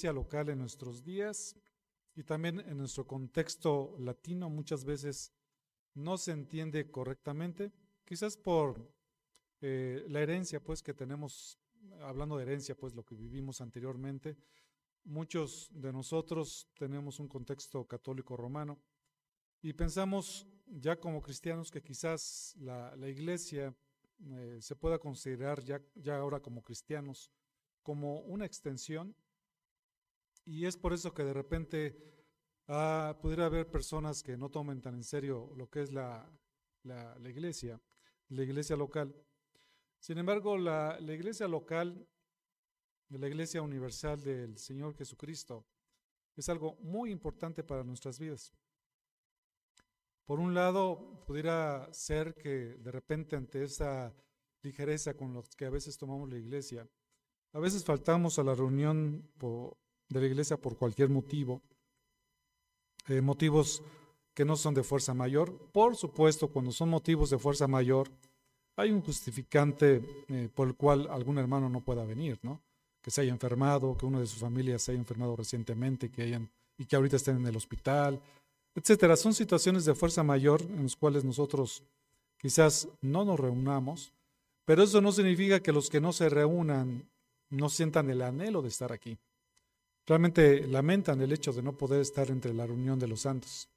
Iglesia local en nuestros días y también en nuestro contexto latino muchas veces no se entiende correctamente, quizás por eh, la herencia pues que tenemos, hablando de herencia pues lo que vivimos anteriormente, muchos de nosotros tenemos un contexto católico romano y pensamos ya como cristianos que quizás la, iglesia eh, se pueda considerar ya, ya ahora como cristianos como una extensión y es por eso que de repente ah, pudiera haber personas que no tomen tan en serio lo que es la, la, iglesia, la iglesia local. Sin embargo, la, la iglesia local, la iglesia universal del Señor Jesucristo, es algo muy importante para nuestras vidas. Por un lado, pudiera ser que de repente ante esa ligereza con los que a veces tomamos la iglesia, a veces faltamos a la reunión de la iglesia por cualquier motivo, eh, motivos que no son de fuerza mayor. Por supuesto, cuando son motivos de fuerza mayor, hay un justificante eh, por el cual algún hermano no pueda venir, ¿no? Que se haya enfermado, que uno de sus familias se haya enfermado recientemente que hayan, y que ahorita estén en el hospital, etcétera. Son situaciones de fuerza mayor en las cuales nosotros quizás no nos reunamos, pero eso no significa que los que no se reúnan no sientan el anhelo de estar aquí. Realmente lamentan el hecho de no poder estar entre la reunión de los santos.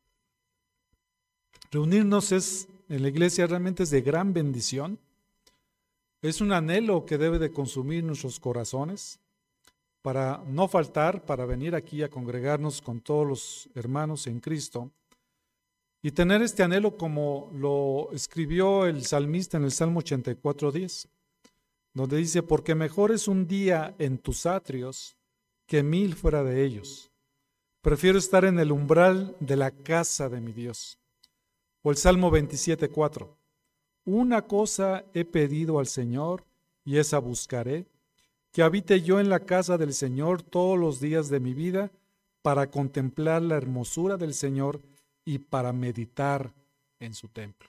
Reunirnos es en la iglesia realmente es de gran bendición. Es un anhelo que debe de consumir nuestros corazones para no faltar, para venir aquí a congregarnos con todos los hermanos en Cristo y tener este anhelo como lo escribió el salmista en el Salmo 84.10 donde dice, porque mejor es un día en tus atrios que mil fuera de ellos. Prefiero estar en el umbral de la casa de mi Dios. O el Salmo 27.4. Una cosa he pedido al Señor y esa buscaré, que habite yo en la casa del Señor todos los días de mi vida para contemplar la hermosura del Señor y para meditar en su templo.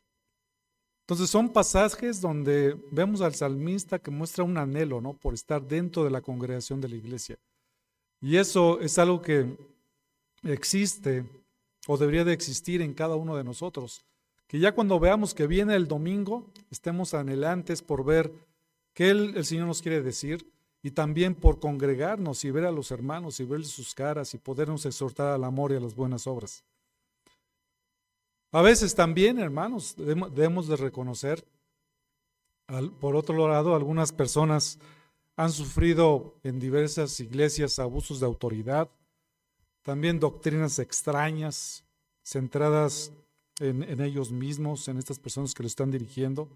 Entonces son pasajes donde vemos al salmista que muestra un anhelo, ¿no? Por estar dentro de la congregación de la iglesia. Y eso es algo que existe o debería de existir en cada uno de nosotros. Que ya cuando veamos que viene el domingo, estemos anhelantes por ver qué el, Señor nos quiere decir y también por congregarnos y ver a los hermanos y ver sus caras y podernos exhortar al amor y a las buenas obras. A veces también, hermanos, debemos de reconocer, por otro lado, algunas personas han sufrido en diversas iglesias abusos de autoridad, también doctrinas extrañas, centradas en, ellos mismos, en estas personas que lo están dirigiendo,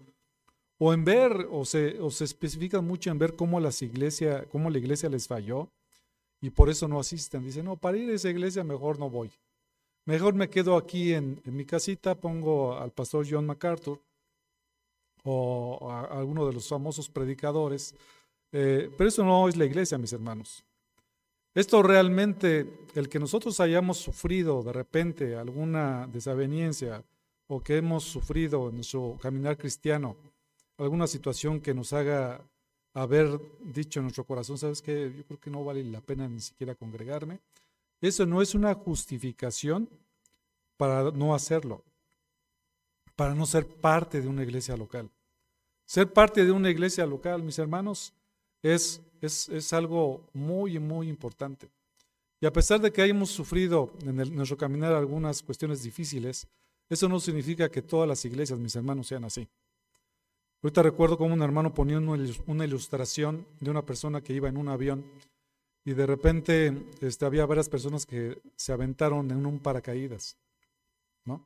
o en ver, o se, o se especifican mucho en ver cómo, las iglesia, cómo la iglesia les falló y por eso no asisten. Dicen, no, para ir a esa iglesia mejor no voy. Mejor me quedo aquí en, mi casita, pongo al pastor John MacArthur o a, alguno de los famosos predicadores. Eh, pero eso no es la iglesia, mis hermanos. Esto realmente, el que nosotros hayamos sufrido de repente alguna desaveniencia o que hemos sufrido en nuestro caminar cristiano, alguna situación que nos haga haber dicho en nuestro corazón, ¿sabes qué? Yo creo que no vale la pena ni siquiera congregarme. Eso no es una justificación para no hacerlo, para no ser parte de una iglesia local. Ser parte de una iglesia local, mis hermanos, es, es, algo muy, muy importante. Y a pesar de que hayamos sufrido en, nuestro caminar algunas cuestiones difíciles, eso no significa que todas las iglesias, mis hermanos, sean así. Ahorita recuerdo cómo un hermano ponía una ilustración de una persona que iba en un avión y de repente este, había varias personas que se aventaron en un paracaídas, ¿no?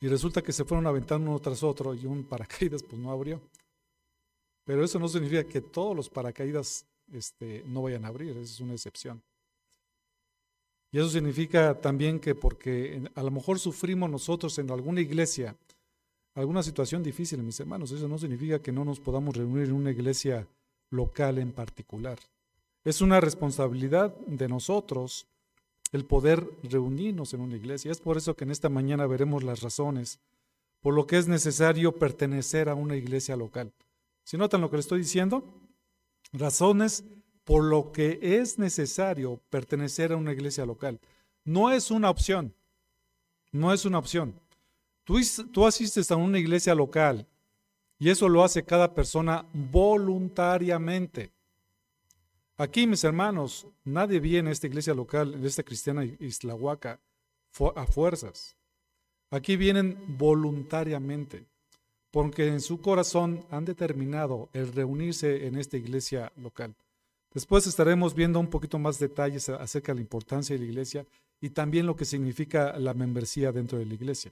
Y resulta que se fueron aventando uno tras otro y un paracaídas pues no abrió. Pero eso no significa que todos los paracaídas este, no vayan a abrir, es una excepción. Y eso significa también que porque a lo mejor sufrimos nosotros en alguna iglesia alguna situación difícil, mis hermanos, eso no significa que no nos podamos reunir en una iglesia local en particular. Es una responsabilidad de nosotros el poder reunirnos en una iglesia. Es por eso que en esta mañana veremos las razones por lo que es necesario pertenecer a una iglesia local. Si notan lo que le estoy diciendo, razones por lo que es necesario pertenecer a una iglesia local. No es una opción. No es una opción. Tú, tú asistes a una iglesia local y eso lo hace cada persona voluntariamente. Aquí, mis hermanos, nadie viene a esta iglesia local, de esta cristiana Islahuaca, a fuerzas. Aquí vienen voluntariamente, porque en su corazón han determinado el reunirse en esta iglesia local. Después estaremos viendo un poquito más detalles acerca de la importancia de la iglesia y también lo que significa la membresía dentro de la iglesia.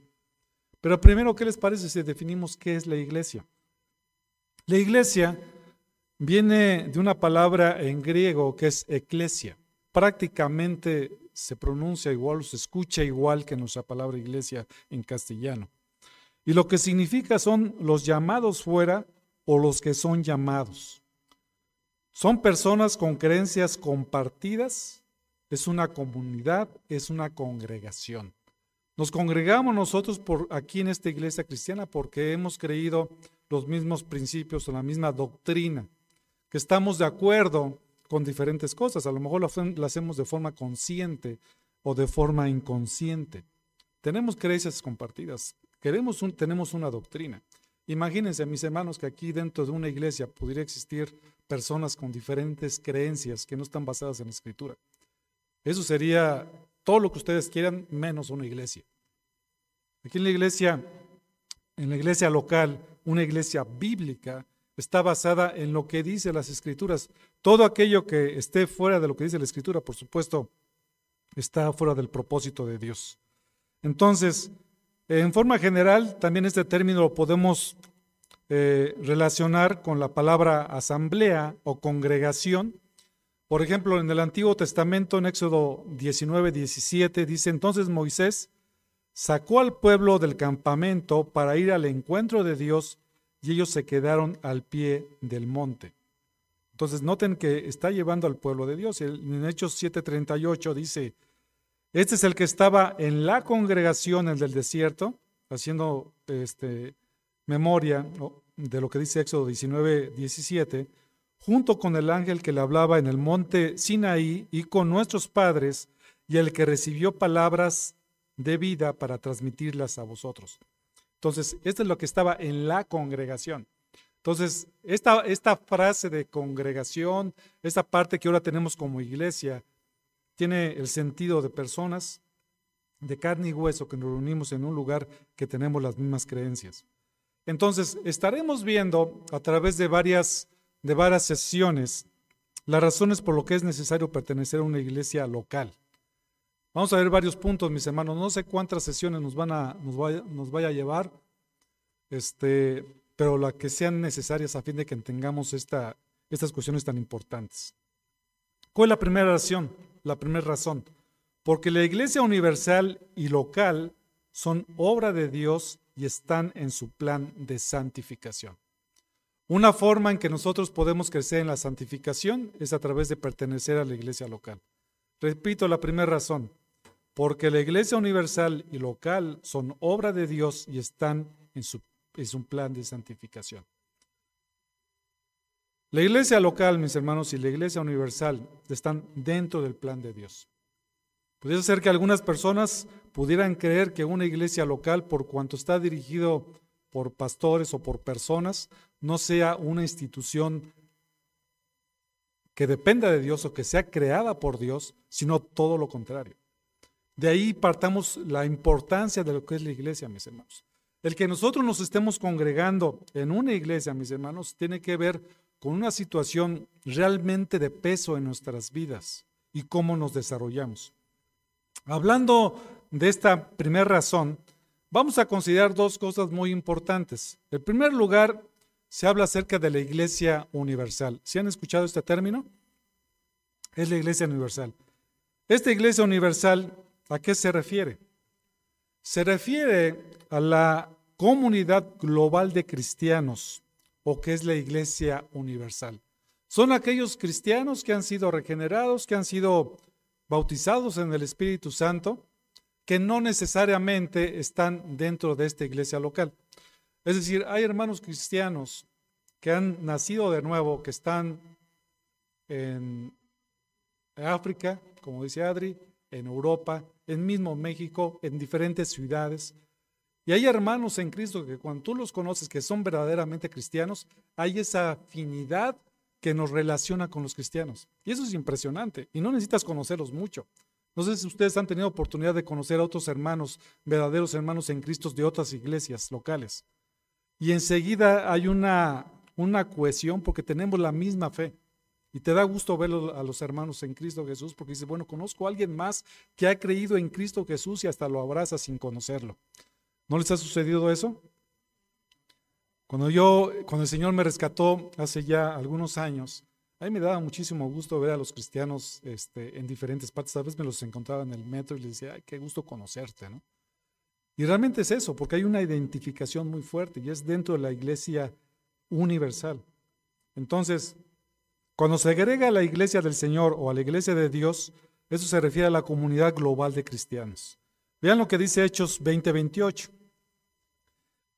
Pero primero, ¿qué les parece si definimos qué es la iglesia? La iglesia viene de una palabra en griego que es eclesia. Prácticamente se pronuncia igual, se escucha igual que nuestra palabra iglesia en castellano. Y lo que significa son los llamados fuera o los que son llamados. Son personas con creencias compartidas, es una comunidad, es una congregación. Nos congregamos nosotros por aquí en esta iglesia cristiana porque hemos creído los mismos principios o la misma doctrina, que estamos de acuerdo con diferentes cosas. A lo mejor lo, hacemos de forma consciente o de forma inconsciente. Tenemos creencias compartidas, queremos tenemos una doctrina. Imagínense, mis hermanos, que aquí dentro de una iglesia pudiera existir personas con diferentes creencias que no están basadas en la escritura. Eso sería todo lo que ustedes quieran menos una iglesia. Aquí en la iglesia, en la iglesia local, una iglesia bíblica, está basada en lo que dice las escrituras. Todo aquello que esté fuera de lo que dice la escritura, por supuesto, está fuera del propósito de Dios. Entonces, en forma general, también este término lo podemos eh, relacionar con la palabra asamblea o congregación. Por ejemplo, en el Antiguo Testamento, en Éxodo 19, 17, dice, entonces Moisés sacó al pueblo del campamento para ir al encuentro de Dios y ellos se quedaron al pie del monte. Entonces noten que está llevando al pueblo de Dios. En Hechos 7:38 dice, este es el que estaba en la congregación el desierto, haciendo este, memoria de lo que dice Éxodo 19, 17, junto con el ángel que le hablaba en el monte Sinaí y con nuestros padres, y el que recibió palabras de vida para transmitirlas a vosotros. Entonces, esto es lo que estaba en la congregación. Entonces, esta, esta frase de congregación, esta parte que ahora tenemos como iglesia, tiene el sentido de personas de carne y hueso que nos reunimos en un lugar que tenemos las mismas creencias. Entonces, estaremos viendo a través de varias, de varias sesiones las razones por lo que es necesario pertenecer a una iglesia local. Vamos a ver varios puntos, mis hermanos. No sé cuántas sesiones nos van a, nos vaya, nos vaya a llevar, este, pero las que sean necesarias a fin de que tengamos esta, estas cuestiones tan importantes. ¿Cuál es la primera razón? La primera razón. Porque la iglesia universal y local son obra de Dios y están en su plan de santificación. Una forma en que nosotros podemos crecer en la santificación es a través de pertenecer a la iglesia local. Repito la primera razón, porque la iglesia universal y local son obra de Dios y están en su, un plan de santificación. La iglesia local, mis hermanos, y la iglesia universal están dentro del plan de Dios. Puede ser que algunas personas pudieran creer que una iglesia local, por cuanto está dirigido por pastores o por personas, no sea una institución que dependa de Dios o que sea creada por Dios, sino todo lo contrario. De ahí partamos la importancia de lo que es la iglesia, mis hermanos. El que nosotros nos estemos congregando en una iglesia, mis hermanos, tiene que ver con una situación realmente de peso en nuestras vidas y cómo nos desarrollamos. Hablando de esta primera razón, vamos a considerar dos cosas muy importantes. En primer lugar, se habla acerca de la iglesia universal. ¿Se han escuchado este término? Es la iglesia universal. Esta iglesia universal ¿A qué se refiere? Se refiere a la comunidad global de cristianos o que es la iglesia universal. Son aquellos cristianos que han sido regenerados, que han sido bautizados en el Espíritu Santo, que no necesariamente están dentro de esta iglesia local. Es decir, hay hermanos cristianos que han nacido de nuevo, que están en África, como dice Adri, en Europa, en mismo México, en diferentes ciudades. Y hay hermanos en Cristo que cuando tú los conoces, que son verdaderamente cristianos, hay esa afinidad que nos relaciona con los cristianos. Y eso es impresionante. Y no necesitas conocerlos mucho. No sé si ustedes han tenido oportunidad de conocer a otros hermanos, verdaderos hermanos en Cristo de otras iglesias locales. Y enseguida hay una, una cohesión porque tenemos la misma fe. Y te da gusto ver a los hermanos en Cristo Jesús porque dices, bueno, conozco a alguien más que ha creído en Cristo Jesús y hasta lo abraza sin conocerlo. ¿No les ha sucedido eso? Cuando yo, cuando el Señor me rescató hace ya algunos años, a mí me daba muchísimo gusto ver a los cristianos este, en diferentes partes. A veces me los encontraba en el metro y les decía, ay, qué gusto conocerte, ¿no? Y realmente es eso, porque hay una identificación muy fuerte y es dentro de la iglesia universal. Entonces, cuando se agrega a la iglesia del Señor o a la iglesia de Dios, eso se refiere a la comunidad global de cristianos. Vean lo que dice Hechos 20:28.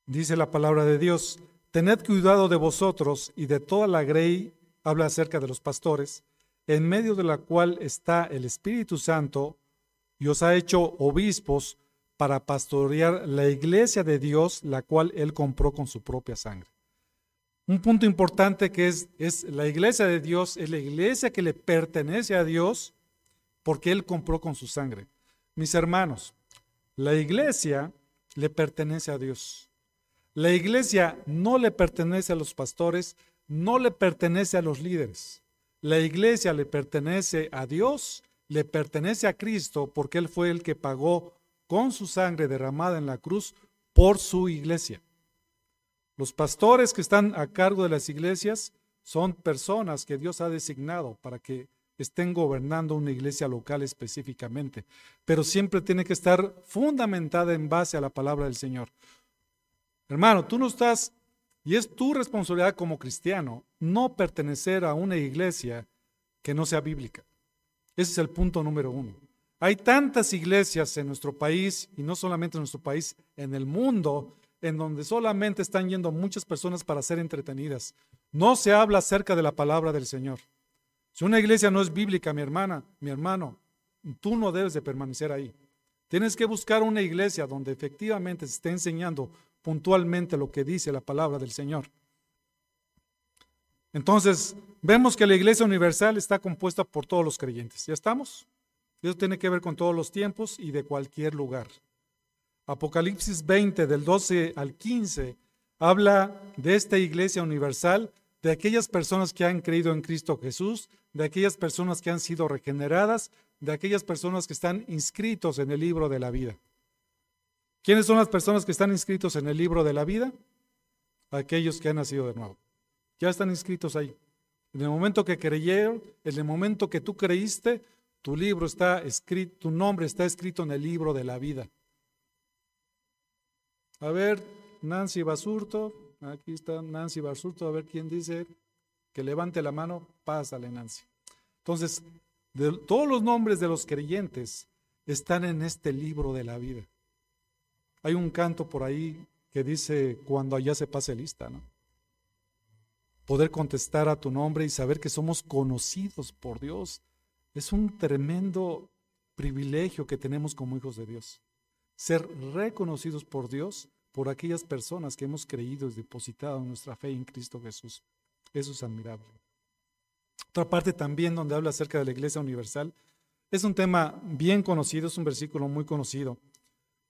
Dice la palabra de Dios, tened cuidado de vosotros y de toda la grey, habla acerca de los pastores, en medio de la cual está el Espíritu Santo y os ha hecho obispos para pastorear la iglesia de Dios, la cual él compró con su propia sangre. Un punto importante que es, es la iglesia de Dios, es la iglesia que le pertenece a Dios porque Él compró con su sangre. Mis hermanos, la iglesia le pertenece a Dios. La iglesia no le pertenece a los pastores, no le pertenece a los líderes. La iglesia le pertenece a Dios, le pertenece a Cristo porque Él fue el que pagó con su sangre derramada en la cruz por su iglesia. Los pastores que están a cargo de las iglesias son personas que Dios ha designado para que estén gobernando una iglesia local específicamente, pero siempre tiene que estar fundamentada en base a la palabra del Señor. Hermano, tú no estás, y es tu responsabilidad como cristiano, no pertenecer a una iglesia que no sea bíblica. Ese es el punto número uno. Hay tantas iglesias en nuestro país, y no solamente en nuestro país, en el mundo, en donde solamente están yendo muchas personas para ser entretenidas. No se habla acerca de la palabra del Señor. Si una iglesia no es bíblica, mi hermana, mi hermano, tú no debes de permanecer ahí. Tienes que buscar una iglesia donde efectivamente se esté enseñando puntualmente lo que dice la palabra del Señor. Entonces, vemos que la iglesia universal está compuesta por todos los creyentes. ¿Ya estamos? Eso tiene que ver con todos los tiempos y de cualquier lugar. Apocalipsis 20 del 12 al 15 habla de esta iglesia universal, de aquellas personas que han creído en Cristo Jesús, de aquellas personas que han sido regeneradas, de aquellas personas que están inscritos en el libro de la vida. ¿Quiénes son las personas que están inscritos en el libro de la vida? Aquellos que han nacido de nuevo. Ya están inscritos ahí. En el momento que creyeron, en el momento que tú creíste, tu libro está escrito, tu nombre está escrito en el libro de la vida. A ver, Nancy Basurto, aquí está Nancy Basurto, a ver quién dice que levante la mano, pásale Nancy. Entonces, todos los nombres de los creyentes están en este libro de la vida. Hay un canto por ahí que dice, cuando allá se pase lista, ¿no? Poder contestar a tu nombre y saber que somos conocidos por Dios es un tremendo privilegio que tenemos como hijos de Dios. Ser reconocidos por Dios por aquellas personas que hemos creído y depositado nuestra fe en Cristo Jesús. Eso es admirable. Otra parte también donde habla acerca de la Iglesia Universal es un tema bien conocido, es un versículo muy conocido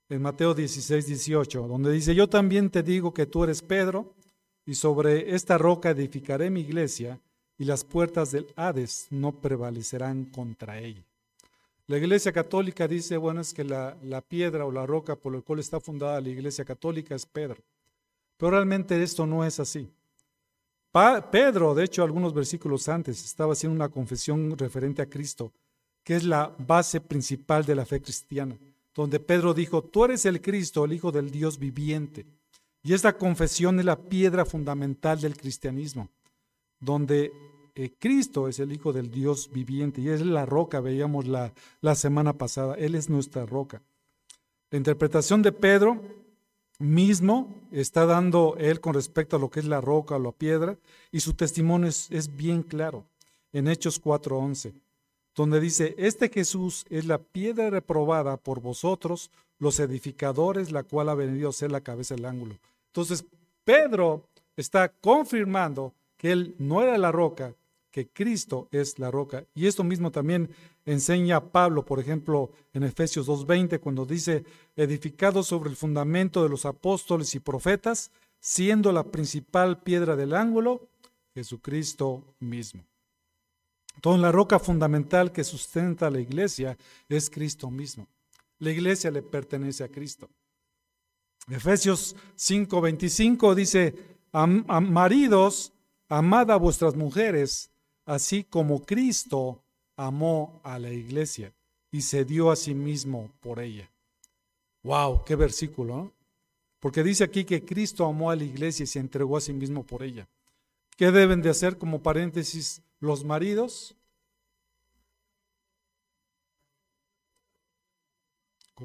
en Mateo 16, 18, donde dice, yo también te digo que tú eres Pedro y sobre esta roca edificaré mi iglesia y las puertas del Hades no prevalecerán contra ella. La Iglesia Católica dice, bueno, es que la, piedra o la roca por la cual está fundada la Iglesia Católica es Pedro. Pero realmente esto no es así. Pedro, de hecho, algunos versículos antes, estaba haciendo una confesión referente a Cristo, que es la base principal de la fe cristiana, donde Pedro dijo, tú eres el Cristo, el Hijo del Dios viviente. Y esta confesión es la piedra fundamental del cristianismo, donde eh, Cristo es el Hijo del Dios viviente y es la roca, veíamos la, la semana pasada, Él es nuestra roca. La interpretación de Pedro mismo está dando él con respecto a lo que es la roca o la piedra y su testimonio es, bien claro. en Hechos 4:11, donde dice, este Jesús es la piedra reprobada por vosotros, los edificadores, la cual ha venido a ser la cabeza del ángulo. Entonces, Pedro está confirmando que él no era la roca, que Cristo es la roca. Y esto mismo también enseña Pablo, por ejemplo, en Efesios 2.20, cuando dice, edificado sobre el fundamento de los apóstoles y profetas, siendo la principal piedra del ángulo, Jesucristo mismo. Entonces la roca fundamental que sustenta la iglesia es Cristo mismo. La iglesia le pertenece a Cristo. Efesios 5:25 dice, maridos, amad a vuestras mujeres así como Cristo amó a la iglesia y se dio a sí mismo por ella. Wow, qué versículo. Porque dice aquí que Cristo amó a la iglesia y se entregó a sí mismo por ella. ¿Qué deben de hacer como paréntesis los maridos?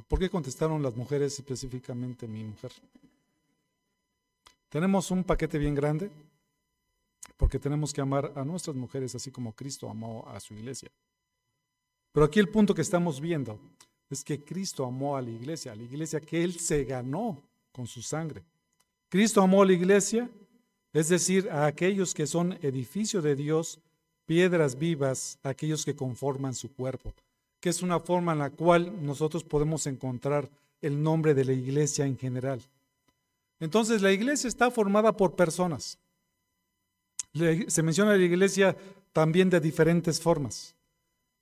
¿Por qué contestaron las mujeres específicamente mi mujer? Tenemos un paquete bien grande porque tenemos que amar a nuestras mujeres así como Cristo amó a su iglesia. Pero aquí el punto que estamos viendo es que Cristo amó a la iglesia, a la iglesia que Él se ganó con su sangre. Cristo amó a la iglesia, es decir, a aquellos que son edificio de Dios, piedras vivas, aquellos que conforman su cuerpo, que es una forma en la cual nosotros podemos encontrar el nombre de la iglesia en general. Entonces la iglesia está formada por personas. Se menciona la iglesia también de diferentes formas.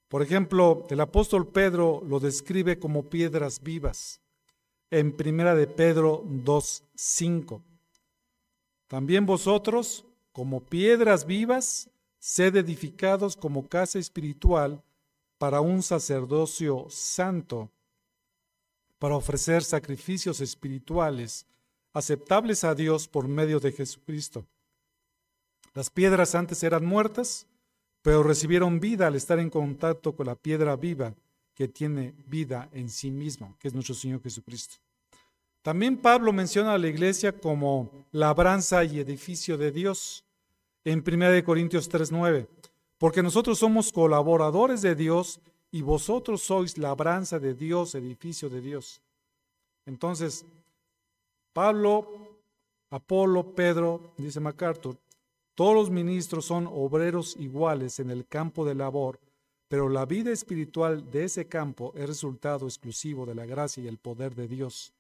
Por ejemplo, el apóstol Pedro lo describe como piedras vivas en Primera de Pedro 2:5. También vosotros, como piedras vivas, sed edificados como casa espiritual para un sacerdocio santo, para ofrecer sacrificios espirituales aceptables a Dios por medio de Jesucristo. Las piedras antes eran muertas, pero recibieron vida al estar en contacto con la piedra viva que tiene vida en sí mismo, que es nuestro Señor Jesucristo. También Pablo menciona a la iglesia como labranza y edificio de Dios en 1 Corintios 3:9, porque nosotros somos colaboradores de Dios y vosotros sois labranza de Dios, edificio de Dios. Entonces, Pablo, Apolo, Pedro, dice MacArthur, todos los ministros son obreros iguales en el campo de labor, pero la vida espiritual de ese campo es resultado exclusivo de la gracia y el poder de Dios.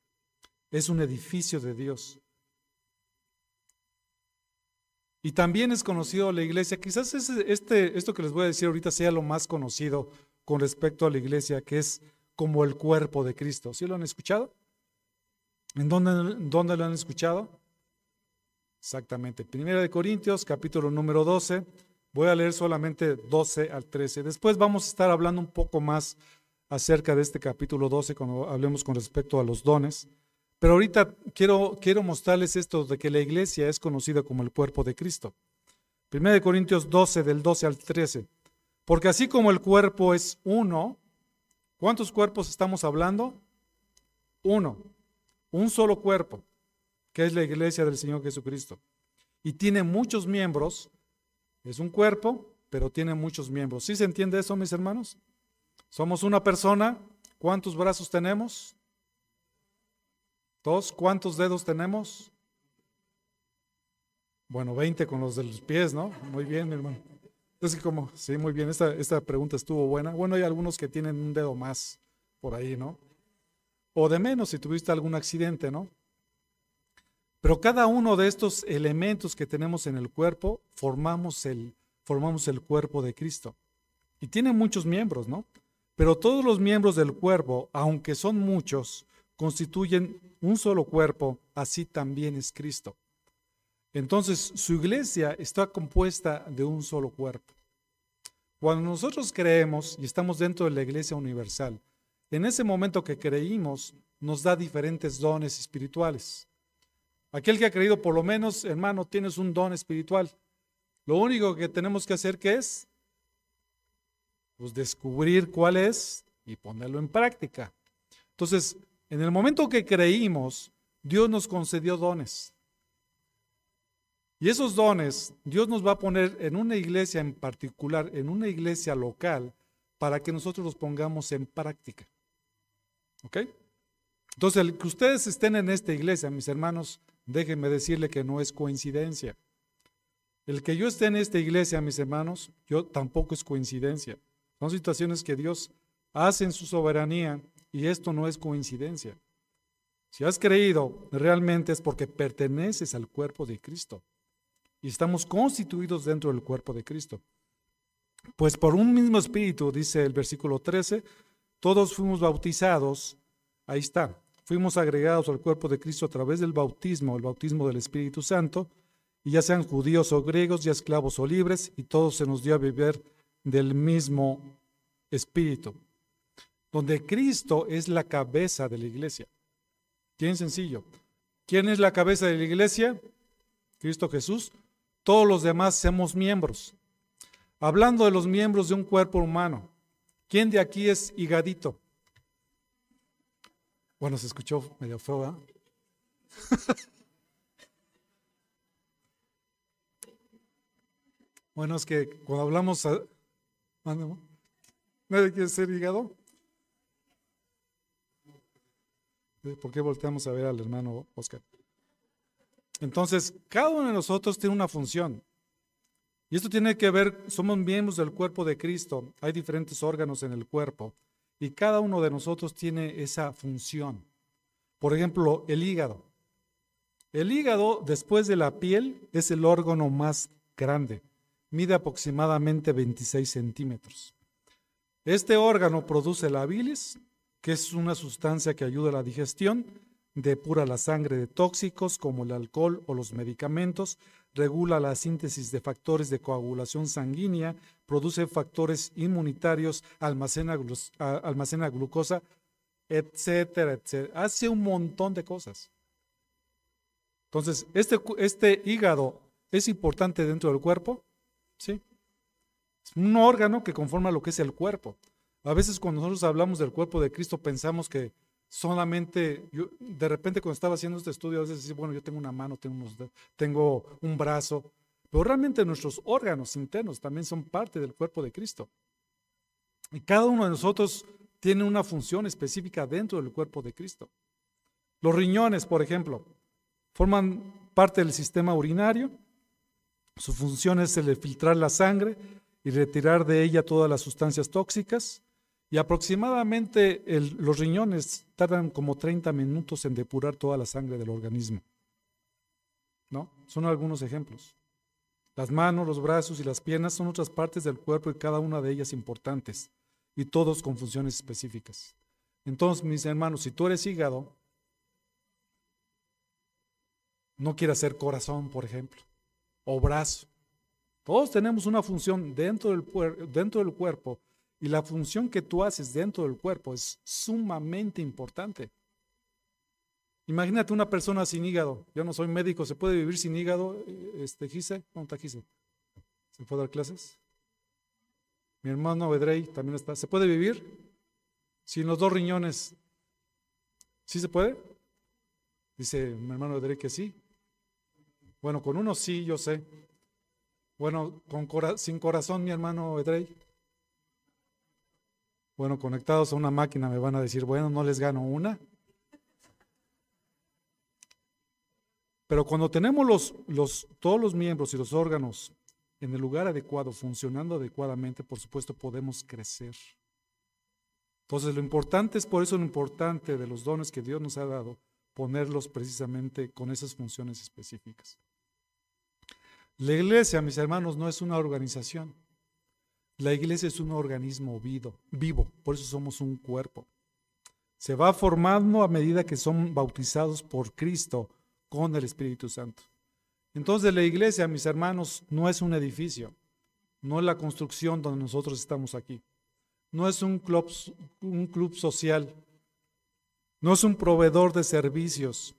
Es un edificio de Dios. Y también es conocido la iglesia, quizás este, esto que les voy a decir ahorita sea lo más conocido con respecto a la iglesia, que es como el cuerpo de Cristo. ¿Sí lo han escuchado? ¿En dónde, dónde lo han escuchado? Exactamente. Primera de Corintios, capítulo número 12. Voy a leer solamente 12 al 13. Después vamos a estar hablando un poco más acerca de este capítulo 12 cuando hablemos con respecto a los dones. Pero ahorita quiero, quiero mostrarles esto de que la iglesia es conocida como el cuerpo de Cristo. Primera de Corintios 12, del 12 al 13. Porque así como el cuerpo es uno, ¿cuántos cuerpos estamos hablando? Uno, un solo cuerpo que es la iglesia del Señor Jesucristo. Y tiene muchos miembros, es un cuerpo, pero tiene muchos miembros. ¿Sí se entiende eso, mis hermanos? Somos una persona, ¿cuántos brazos tenemos? Dos, ¿cuántos dedos tenemos? Bueno, 20 con los de los pies, ¿no? Muy bien, mi hermano. Es que como, sí, muy bien, esta, esta pregunta estuvo buena. Bueno, hay algunos que tienen un dedo más por ahí, ¿no? O de menos si tuviste algún accidente, ¿no? Pero cada uno de estos elementos que tenemos en el cuerpo formamos el, formamos el cuerpo de Cristo. Y tiene muchos miembros, ¿no? Pero todos los miembros del cuerpo, aunque son muchos, constituyen un solo cuerpo, así también es Cristo. Entonces, su iglesia está compuesta de un solo cuerpo. Cuando nosotros creemos y estamos dentro de la iglesia universal, en ese momento que creímos, nos da diferentes dones espirituales. Aquel que ha creído, por lo menos, hermano, tienes un don espiritual. Lo único que tenemos que hacer, ¿qué es? Pues descubrir cuál es y ponerlo en práctica. Entonces, en el momento que creímos, Dios nos concedió dones. Y esos dones Dios nos va a poner en una iglesia en particular, en una iglesia local, para que nosotros los pongamos en práctica. ¿Ok? Entonces, el que ustedes estén en esta iglesia, mis hermanos, déjenme decirle que no es coincidencia. El que yo esté en esta iglesia, mis hermanos, yo tampoco es coincidencia. Son situaciones que Dios hace en su soberanía y esto no es coincidencia. Si has creído, realmente es porque perteneces al cuerpo de Cristo y estamos constituidos dentro del cuerpo de Cristo. Pues por un mismo espíritu, dice el versículo 13, todos fuimos bautizados, ahí está, fuimos agregados al cuerpo de Cristo a través del bautismo, el bautismo del Espíritu Santo, y ya sean judíos o griegos, ya esclavos o libres, y todos se nos dio a beber del mismo espíritu, donde Cristo es la cabeza de la iglesia. Bien sencillo. ¿Quién es la cabeza de la iglesia? Cristo Jesús. Todos los demás somos miembros. Hablando de los miembros de un cuerpo humano, ¿quién de aquí es higadito? Bueno, se escuchó medio feo, ¿verdad? bueno, es que cuando hablamos... ¿Nadie quiere ser hígado? ¿Por qué volteamos a ver al hermano Oscar? Entonces, cada uno de nosotros tiene una función. Y esto tiene que ver, somos miembros del cuerpo de Cristo. Hay diferentes órganos en el cuerpo. Y cada uno de nosotros tiene esa función. Por ejemplo, el hígado. El hígado, después de la piel, es el órgano más grande. Mide aproximadamente 26 centímetros. Este órgano produce la bilis, que es una sustancia que ayuda a la digestión, depura la sangre de tóxicos como el alcohol o los medicamentos, regula la síntesis de factores de coagulación sanguínea, produce factores inmunitarios, almacena, almacena glucosa, etcétera, etcétera. Hace un montón de cosas. Entonces, este, este hígado es importante dentro del cuerpo, ¿sí? Es un órgano que conforma lo que es el cuerpo. A veces cuando nosotros hablamos del cuerpo de Cristo pensamos que solamente, yo, de repente cuando estaba haciendo este estudio, a veces decía, bueno, yo tengo una mano, tengo, unos, tengo un brazo, pero realmente nuestros órganos internos también son parte del cuerpo de Cristo. Y cada uno de nosotros tiene una función específica dentro del cuerpo de Cristo. Los riñones, por ejemplo, forman parte del sistema urinario. Su función es el de filtrar la sangre y retirar de ella todas las sustancias tóxicas. Y aproximadamente los riñones tardan como 30 minutos en depurar toda la sangre del organismo. ¿No? Son algunos ejemplos. Las manos, los brazos y las piernas son otras partes del cuerpo y cada una de ellas importantes, y todos con funciones específicas. Entonces, mis hermanos, si tú eres hígado, no quieras ser corazón, por ejemplo, o brazo. Todos tenemos una función dentro del, dentro del cuerpo y la función que tú haces dentro del cuerpo es sumamente importante. Imagínate una persona sin hígado. Yo no soy médico, ¿se puede vivir sin hígado? Este, Gise. ¿Se puede dar clases? Mi hermano Bedrey también está. ¿Se puede vivir sin los dos riñones? ¿Sí se puede? Dice mi hermano Bedrey que sí. Bueno, con uno sí, yo sé. Bueno, con sin corazón, mi hermano Edrey. Bueno, conectados a una máquina me van a decir, bueno, no les gano una. Pero cuando tenemos los, los, todos los miembros y los órganos en el lugar adecuado, funcionando adecuadamente, por supuesto podemos crecer. Entonces lo importante es por eso lo importante de los dones que Dios nos ha dado, ponerlos precisamente con esas funciones específicas. La iglesia, mis hermanos, no es una organización. La iglesia es un organismo vivo, por eso somos un cuerpo. Se va formando a medida que son bautizados por Cristo con el Espíritu Santo. Entonces la iglesia, mis hermanos, no es un edificio, no es la construcción donde nosotros estamos aquí, no es un club, un club social, no es un proveedor de servicios,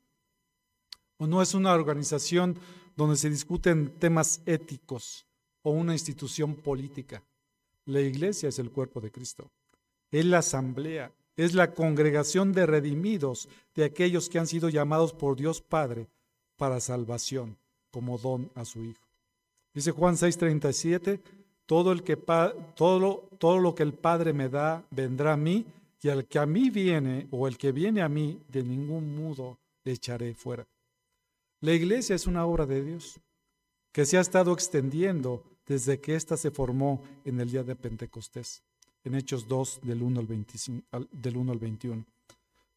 o no es una organización donde se discuten temas éticos o una institución política. La iglesia es el cuerpo de Cristo. Es la asamblea, es la congregación de redimidos, de aquellos que han sido llamados por Dios Padre para salvación. como don a su Hijo. Dice Juan 6:37, todo, todo lo que el Padre me da vendrá a mí, y al que a mí viene o el que viene a mí, de ningún modo le echaré fuera. La iglesia es una obra de Dios que se ha estado extendiendo desde que ésta se formó en el día de Pentecostés, en Hechos 2 del 1 al, 25, del 1 al 21,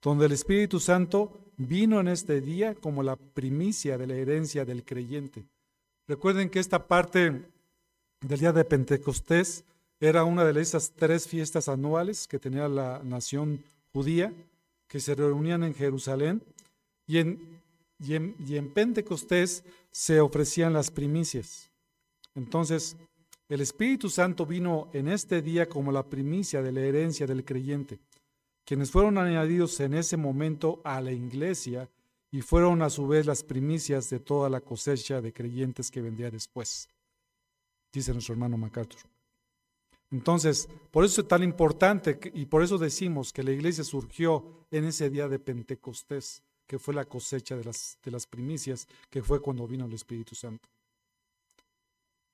donde el Espíritu Santo vino en este día como la primicia de la herencia del creyente. Recuerden que esta parte del día de Pentecostés era una de esas tres fiestas anuales que tenía la nación judía, que se reunían en Jerusalén, y en, Pentecostés se ofrecían las primicias. Entonces, el Espíritu Santo vino en este día como la primicia de la herencia del creyente, quienes fueron añadidos en ese momento a la iglesia y fueron a su vez las primicias de toda la cosecha de creyentes que vendría después, dice nuestro hermano MacArthur. Entonces, por eso es tan importante y por eso decimos que la iglesia surgió en ese día de Pentecostés, que fue la cosecha de las, de las primicias, que fue cuando vino el Espíritu Santo.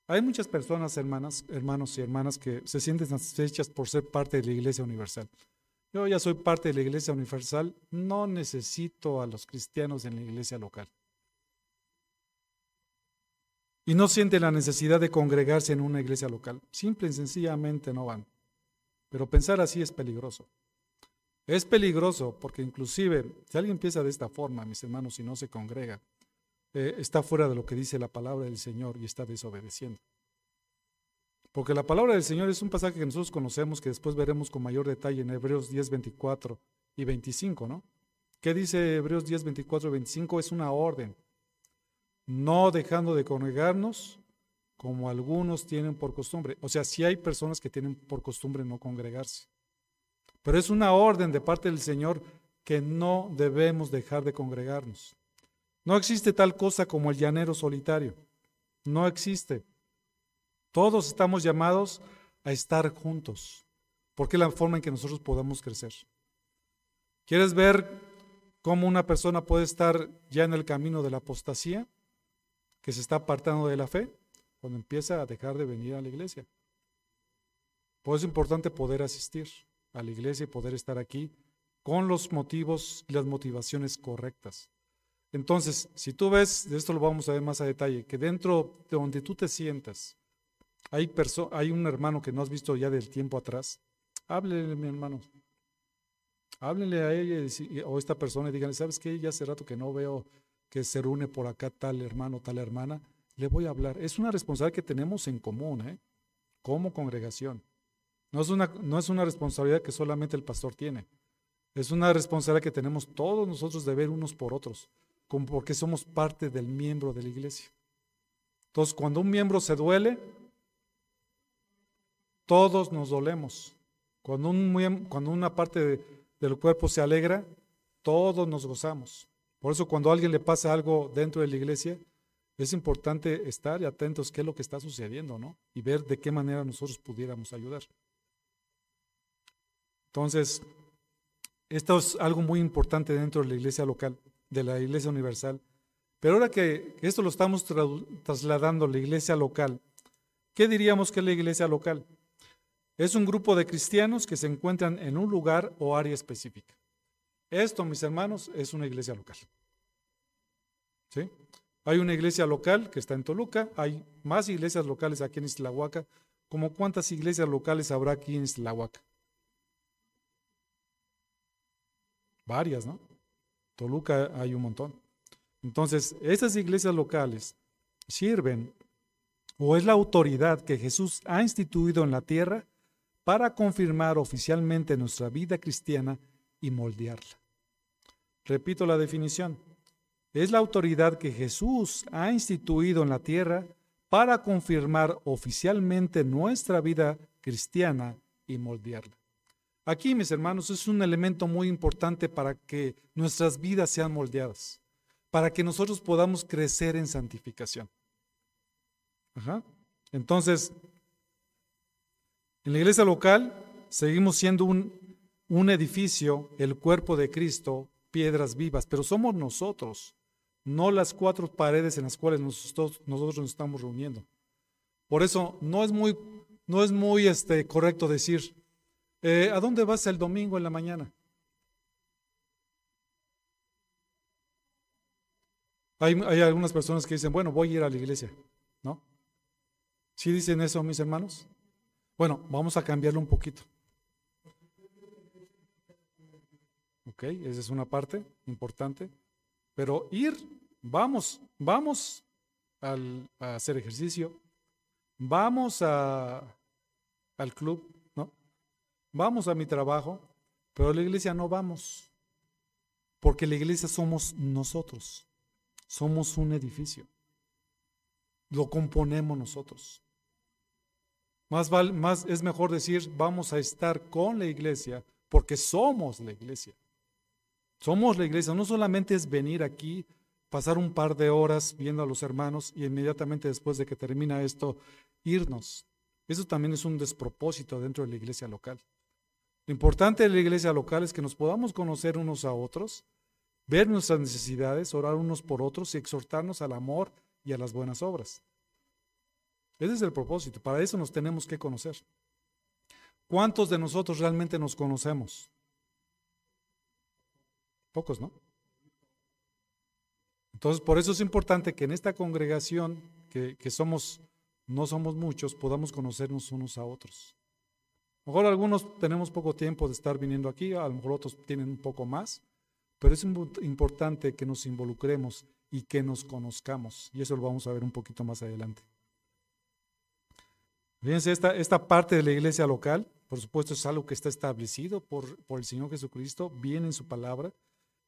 Hay muchas personas, hermanas, hermanos y hermanas, que se sienten satisfechas por ser parte de la Iglesia Universal. Yo ya soy parte de la Iglesia Universal, no necesito a los cristianos en la iglesia local y no sienten la necesidad de congregarse en una iglesia local. Simple y sencillamente no van. Pero pensar así es peligroso. Es peligroso porque inclusive si alguien piensa de esta forma, mis hermanos, y no se congrega, eh, está fuera de lo que dice la palabra del Señor y está desobedeciendo. Porque la palabra del Señor es un pasaje que nosotros conocemos, que después veremos con mayor detalle en Hebreos 10, 24 y 25, ¿no? ¿Qué dice Hebreos 10, 24 y 25? Es una orden no dejando de congregarnos como algunos tienen por costumbre. O sea, sí hay personas que tienen por costumbre no congregarse. Pero es una orden de parte del Señor que no debemos dejar de congregarnos. No existe tal cosa como el llanero solitario. No existe. Todos estamos llamados a estar juntos, porque es la forma en que nosotros podamos crecer. ¿Quieres ver cómo una persona puede estar ya en el camino de la apostasía? que se está apartando de la fe cuando empieza a dejar de venir a la iglesia. Por eso es importante poder asistir a la iglesia y poder estar aquí con los motivos y las motivaciones correctas. Entonces, si tú ves, de esto lo vamos a ver más a detalle, que dentro de donde tú te sientas, hay, hay un hermano que no has visto ya del tiempo atrás, háblele, mi hermano. Háblenle a ella o a esta persona y díganle, ¿sabes qué? Ya hace rato que no veo que se reúne por acá tal hermano, tal hermana, le voy a hablar. Es una responsabilidad que tenemos en común, ¿eh? como congregación. No es, una, no es una responsabilidad que solamente el pastor tiene. Es una responsabilidad que tenemos todos nosotros de ver unos por otros, como porque somos parte del miembro de la iglesia. Entonces, cuando un miembro se duele, todos nos dolemos. Cuando, un, cuando una parte del cuerpo se alegra, todos nos gozamos. Por eso cuando a alguien le pasa algo dentro de la iglesia, es importante estar atentos qué es lo que está sucediendo, ¿no? Y ver de qué manera nosotros pudiéramos ayudar. Entonces, esto es algo muy importante dentro de la iglesia local, de la iglesia universal. Pero ahora que esto lo estamos trasladando a la iglesia local, ¿qué diríamos que es la iglesia local? Es un grupo de cristianos que se encuentran en un lugar o área específica. Esto, mis hermanos, es una iglesia local. ¿Sí? Hay una iglesia local que está en Toluca, hay más iglesias locales aquí en Islahuaca. ¿Cómo cuántas iglesias locales habrá aquí en Islahuaca? Varias, ¿no? Toluca hay un montón. Entonces, esas iglesias locales sirven o es la autoridad que Jesús ha instituido en la tierra para confirmar oficialmente nuestra vida cristiana y moldearla. Repito la definición. Es la autoridad que Jesús ha instituido en la tierra para confirmar oficialmente nuestra vida cristiana y moldearla. Aquí, mis hermanos, es un elemento muy importante para que nuestras vidas sean moldeadas, para que nosotros podamos crecer en santificación. Entonces, en la iglesia local seguimos siendo un un edificio, el cuerpo de Cristo, piedras vivas, pero somos nosotros, no las cuatro paredes en las cuales nosotros, nosotros nos estamos reuniendo. Por eso no es muy, no es muy este, correcto decir, eh, ¿a dónde vas el domingo en la mañana? Hay, algunas personas que dicen, bueno, voy a ir a la iglesia, ¿no? ¿Sí dicen eso, mis hermanos? Bueno, vamos a cambiarlo un poquito. Ok, esa es una parte importante. Pero ir, vamos, vamos a hacer ejercicio, vamos a, al club. Vamos a mi trabajo, pero a la iglesia no vamos, porque la iglesia somos nosotros, somos un edificio, lo componemos nosotros. Más, más es mejor decir, vamos a estar con la iglesia, porque somos la iglesia. Somos la iglesia, no solamente es venir aquí, pasar un par de horas viendo a los hermanos y inmediatamente después de que termina esto, irnos. Eso también es un despropósito dentro de la iglesia local. Lo importante de la iglesia local es que nos podamos conocer unos a otros, ver nuestras necesidades, orar unos por otros y exhortarnos al amor y a las buenas obras. Ese es el propósito, para eso nos tenemos que conocer. ¿Cuántos de nosotros realmente nos conocemos? Pocos, ¿no? Entonces, por eso es importante que en esta congregación, que, que, somos, no somos muchos, podamos conocernos unos a otros. Mejor algunos tenemos poco tiempo de estar viniendo aquí, a lo mejor otros tienen un poco más, pero es importante que nos involucremos y que nos conozcamos. Y eso lo vamos a ver un poquito más adelante. Fíjense, esta, esta parte de la iglesia local, por supuesto, es algo que está establecido por, por el Señor Jesucristo, viene en su palabra.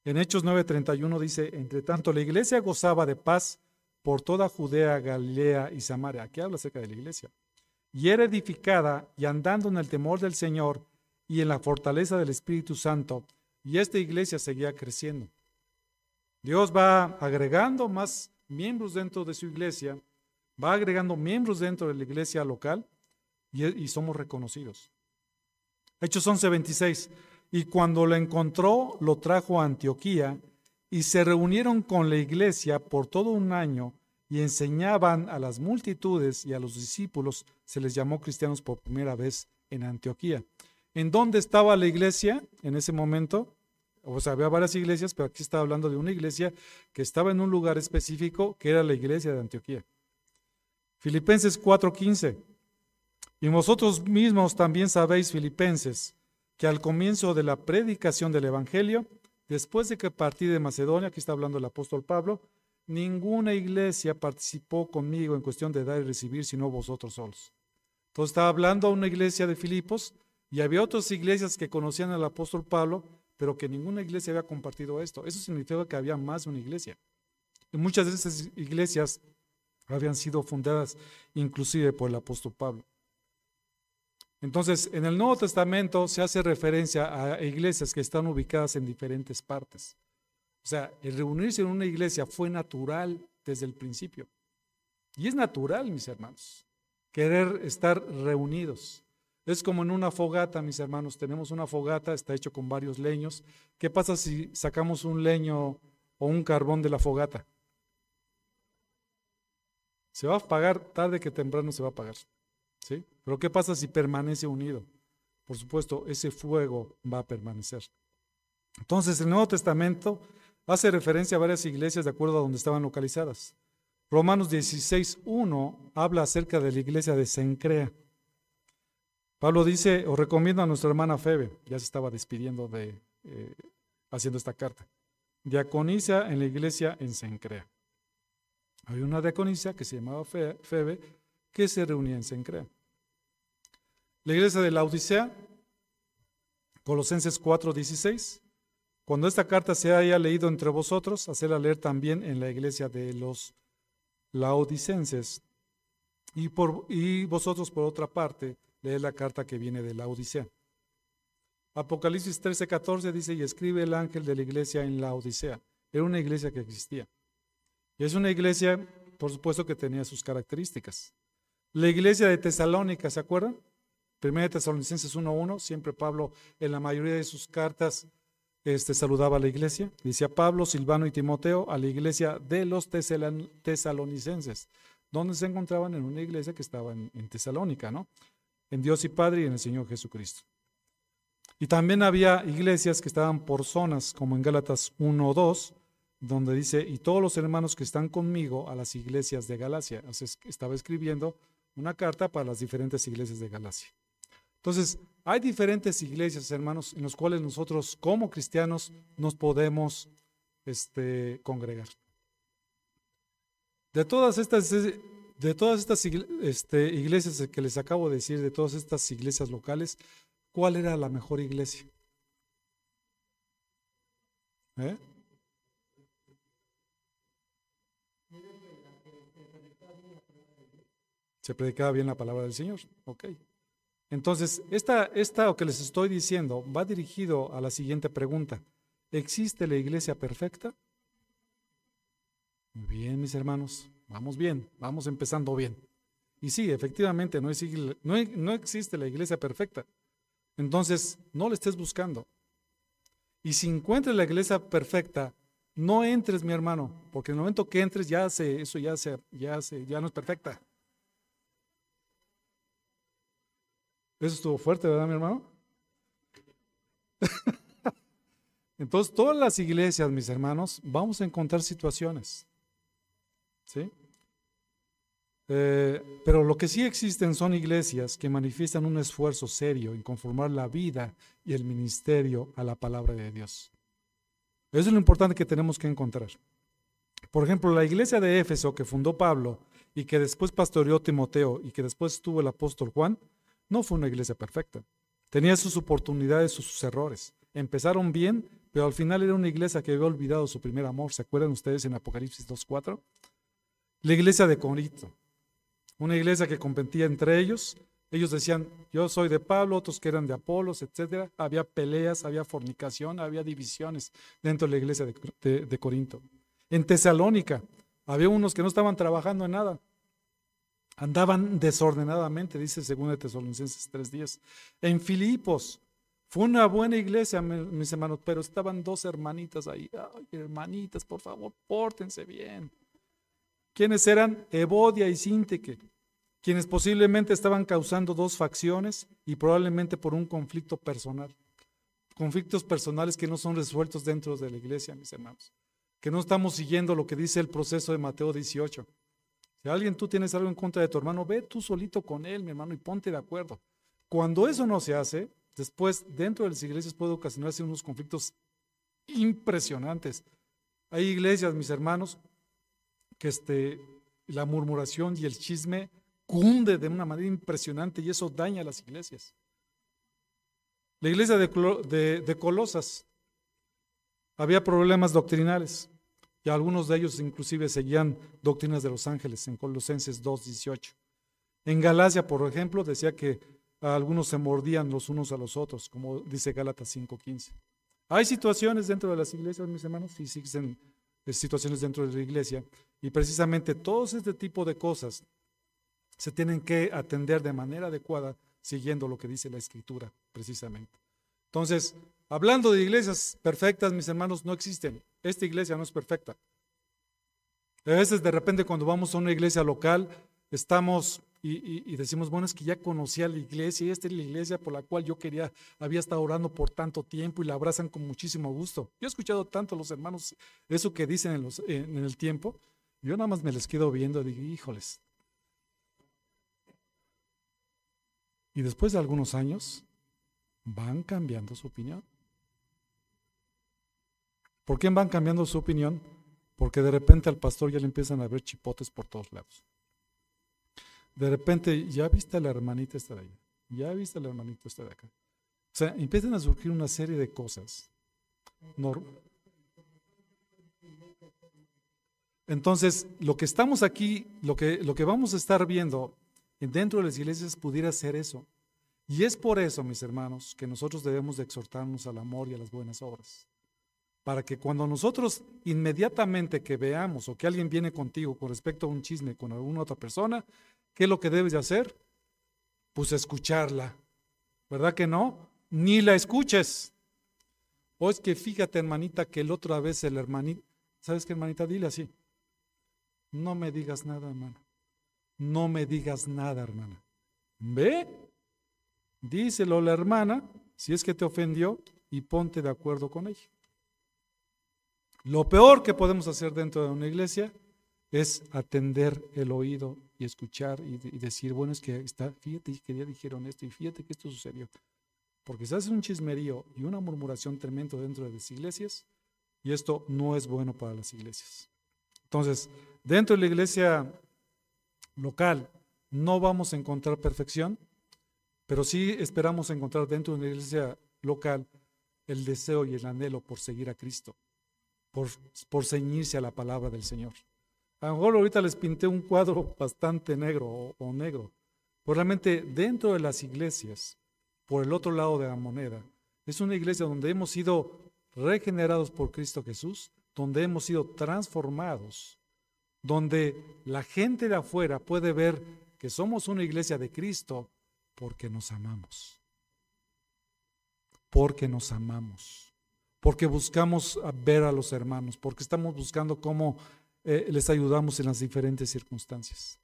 En Hechos 9:31 dice, entre tanto la iglesia gozaba de paz por toda Judea, Galilea y Samaria. Aquí habla acerca de la iglesia. Y era edificada y andando en el temor del Señor y en la fortaleza del Espíritu Santo. Y esta iglesia seguía creciendo. Dios va agregando más miembros dentro de su iglesia, va agregando miembros dentro de la iglesia local y, somos reconocidos. Hechos 11:26. Y cuando lo encontró, lo trajo a Antioquía y se reunieron con la iglesia por todo un año y enseñaban a las multitudes y a los discípulos. Se les llamó cristianos por primera vez en Antioquía. ¿En dónde estaba la iglesia en ese momento? O sea, había varias iglesias, pero aquí está hablando de una iglesia que estaba en un lugar específico, que era la iglesia de Antioquía. Filipenses 4:15. Y vosotros mismos también sabéis, filipenses, que al comienzo de la predicación del Evangelio, después de que partí de Macedonia, aquí está hablando el apóstol Pablo, ninguna iglesia participó conmigo en cuestión de dar y recibir, sino vosotros solos. Entonces estaba hablando a una iglesia de Filipos y había otras iglesias que conocían al apóstol Pablo, pero que ninguna iglesia había compartido esto. Eso significa que había más de una iglesia. Y muchas de esas iglesias habían sido fundadas inclusive por el apóstol Pablo. Entonces, en el Nuevo Testamento se hace referencia a iglesias que están ubicadas en diferentes partes. O sea, el reunirse en una iglesia fue natural desde el principio. Y es natural, mis hermanos, querer estar reunidos. Es como en una fogata, mis hermanos. Tenemos una fogata, está hecho con varios leños. ¿Qué pasa si sacamos un leño o un carbón de la fogata? Se va a apagar, tarde que temprano se va a apagar. ¿Sí? Pero ¿qué pasa si permanece unido? Por supuesto, ese fuego va a permanecer. Entonces, el Nuevo Testamento hace referencia a varias iglesias de acuerdo a donde estaban localizadas. Romanos 16.1 habla acerca de la iglesia de Sencrea. Pablo dice, os recomiendo a nuestra hermana Febe, ya se estaba despidiendo de, eh, haciendo esta carta, diaconisa en la iglesia en Sencrea. Había una diaconisa que se llamaba Febe, que se reunía en Sencrea. La iglesia de la Odisea, Colosenses 4:16. Cuando esta carta se haya leído entre vosotros, hacedla leer también en la iglesia de los laodicenses. Y, por, vosotros, por otra parte, leed la carta que viene de la Odisea. Apocalipsis 13:14 dice, y escribe el ángel de la iglesia en la Odisea. Era una iglesia que existía. Y es una iglesia, por supuesto, que tenía sus características. La iglesia de Tesalónica, ¿se acuerdan? Primera Tesalonicenses 1.1, siempre Pablo en la mayoría de sus cartas este, saludaba a la iglesia. Decía Pablo, Silvano y Timoteo a la iglesia de los tesalonicenses, donde se encontraban en una iglesia que estaba en, en Tesalónica, ¿no? En Dios y Padre y en el Señor Jesucristo. Y también había iglesias que estaban por zonas, como en Gálatas 1 o 2, donde dice, y todos los hermanos que están conmigo a las iglesias de Galacia. Entonces estaba escribiendo una carta para las diferentes iglesias de Galacia. Entonces, hay diferentes iglesias, hermanos, en las cuales nosotros como cristianos nos podemos este, congregar. De todas estas, de todas estas este, iglesias que les acabo de decir, de todas estas iglesias locales, ¿cuál era la mejor iglesia? ¿Eh? Se predicaba bien la palabra del Señor. Ok. Entonces, esta, esta que les estoy diciendo va dirigido a la siguiente pregunta. ¿Existe la iglesia perfecta? Bien, mis hermanos. Vamos bien, vamos empezando bien. Y sí, efectivamente, no, no, no existe la iglesia perfecta. Entonces, no la estés buscando. Y si encuentres la iglesia perfecta, no entres, mi hermano, porque en el momento que entres ya se, eso ya se, ya se, ya no es perfecta. Eso estuvo fuerte, ¿verdad, mi hermano? Entonces, todas las iglesias, mis hermanos, vamos a encontrar situaciones. ¿Sí? Eh, pero lo que sí existen son iglesias que manifiestan un esfuerzo serio en conformar la vida y el ministerio a la palabra de Dios. Eso es lo importante que tenemos que encontrar. Por ejemplo, la iglesia de Éfeso que fundó Pablo y que después pastoreó Timoteo y que después tuvo el apóstol Juan, no fue una iglesia perfecta. Tenía sus oportunidades, sus errores. Empezaron bien, pero al final era una iglesia que había olvidado su primer amor. ¿Se acuerdan ustedes en Apocalipsis 2.4? La iglesia de Corinto. Una iglesia que competía entre ellos. Ellos decían, yo soy de Pablo, otros que eran de Apolos, etc. Había peleas, había fornicación, había divisiones dentro de la iglesia de, de Corinto. En Tesalónica había unos que no estaban trabajando en nada. Andaban desordenadamente, dice 2 Tesalonicenses 3:10. En Filipos fue una buena iglesia, mis hermanos, pero estaban dos hermanitas ahí. Ay, hermanitas, por favor, pórtense bien. ¿Quiénes eran? Evodia y Sinteque, quienes posiblemente estaban causando dos facciones y probablemente por un conflicto personal. Conflictos personales que no son resueltos dentro de la iglesia, mis hermanos. Que no estamos siguiendo lo que dice el proceso de Mateo 18 si alguien tú tienes algo en contra de tu hermano, ve tú solito con él, mi hermano, y ponte de acuerdo. Cuando eso no se hace, después dentro de las iglesias puede ocasionarse unos conflictos impresionantes. Hay iglesias, mis hermanos, que este, la murmuración y el chisme cunde de una manera impresionante y eso daña a las iglesias. La iglesia de, de Colosas había problemas doctrinales. Algunos de ellos inclusive seguían doctrinas de los ángeles en Colosenses 2.18. En Galacia, por ejemplo, decía que algunos se mordían los unos a los otros, como dice Gálatas 5.15. Hay situaciones dentro de las iglesias, mis hermanos, y existen eh, situaciones dentro de la iglesia, y precisamente todos este tipo de cosas se tienen que atender de manera adecuada siguiendo lo que dice la escritura, precisamente. Entonces, hablando de iglesias perfectas, mis hermanos, no existen. Esta iglesia no es perfecta. A veces de repente cuando vamos a una iglesia local, estamos y, decimos, bueno, es que ya conocía la iglesia y esta es la iglesia por la cual yo quería, había estado orando por tanto tiempo y la abrazan con muchísimo gusto. Yo he escuchado tanto a los hermanos eso que dicen en, en el tiempo, yo nada más me les quedo viendo y digo, híjoles. Y después de algunos años, van cambiando su opinión. ¿Por qué van cambiando su opinión? Porque de repente al pastor ya le empiezan a ver chipotes por todos lados. De repente, ya viste a la hermanita esta de allá, ya viste a la hermanita esta de acá. O sea, empiezan a surgir una serie de cosas. Entonces, lo que estamos aquí, lo que, lo que vamos a estar viendo dentro de las iglesias pudiera ser eso. Y es por eso, mis hermanos, que nosotros debemos de exhortarnos al amor y a las buenas obras. Para que cuando nosotros inmediatamente que veamos o que alguien viene contigo con respecto a un chisme con alguna otra persona, ¿qué es lo que debes de hacer? Pues escucharla. ¿Verdad que no? Ni la escuches. O es que fíjate, hermanita, que el otra vez el hermanito, ¿sabes qué, hermanita? Dile así. No me digas nada, hermano. No me digas nada, hermana. ¿Ve? Díselo a la hermana, si es que te ofendió, y ponte de acuerdo con ella. Lo peor que podemos hacer dentro de una iglesia es atender el oído y escuchar y, decir, bueno, es que está, fíjate que ya dijeron esto y fíjate que esto sucedió. Porque se hace un chismerío y una murmuración tremendo dentro de las iglesias y esto no es bueno para las iglesias. Entonces, dentro de la iglesia local no vamos a encontrar perfección, pero sí esperamos encontrar dentro de una iglesia local el deseo y el anhelo por seguir a Cristo, por, por ceñirse a la palabra del Señor. A lo mejor ahorita les pinté un cuadro bastante negro o, o negro, pero realmente dentro de las iglesias, por el otro lado de la moneda, es una iglesia donde hemos sido regenerados por Cristo Jesús, donde hemos sido transformados, donde la gente de afuera puede ver que somos una iglesia de Cristo porque nos amamos porque nos amamos, porque buscamos ver a los hermanos, porque estamos buscando cómo eh, les ayudamos en las diferentes circunstancias.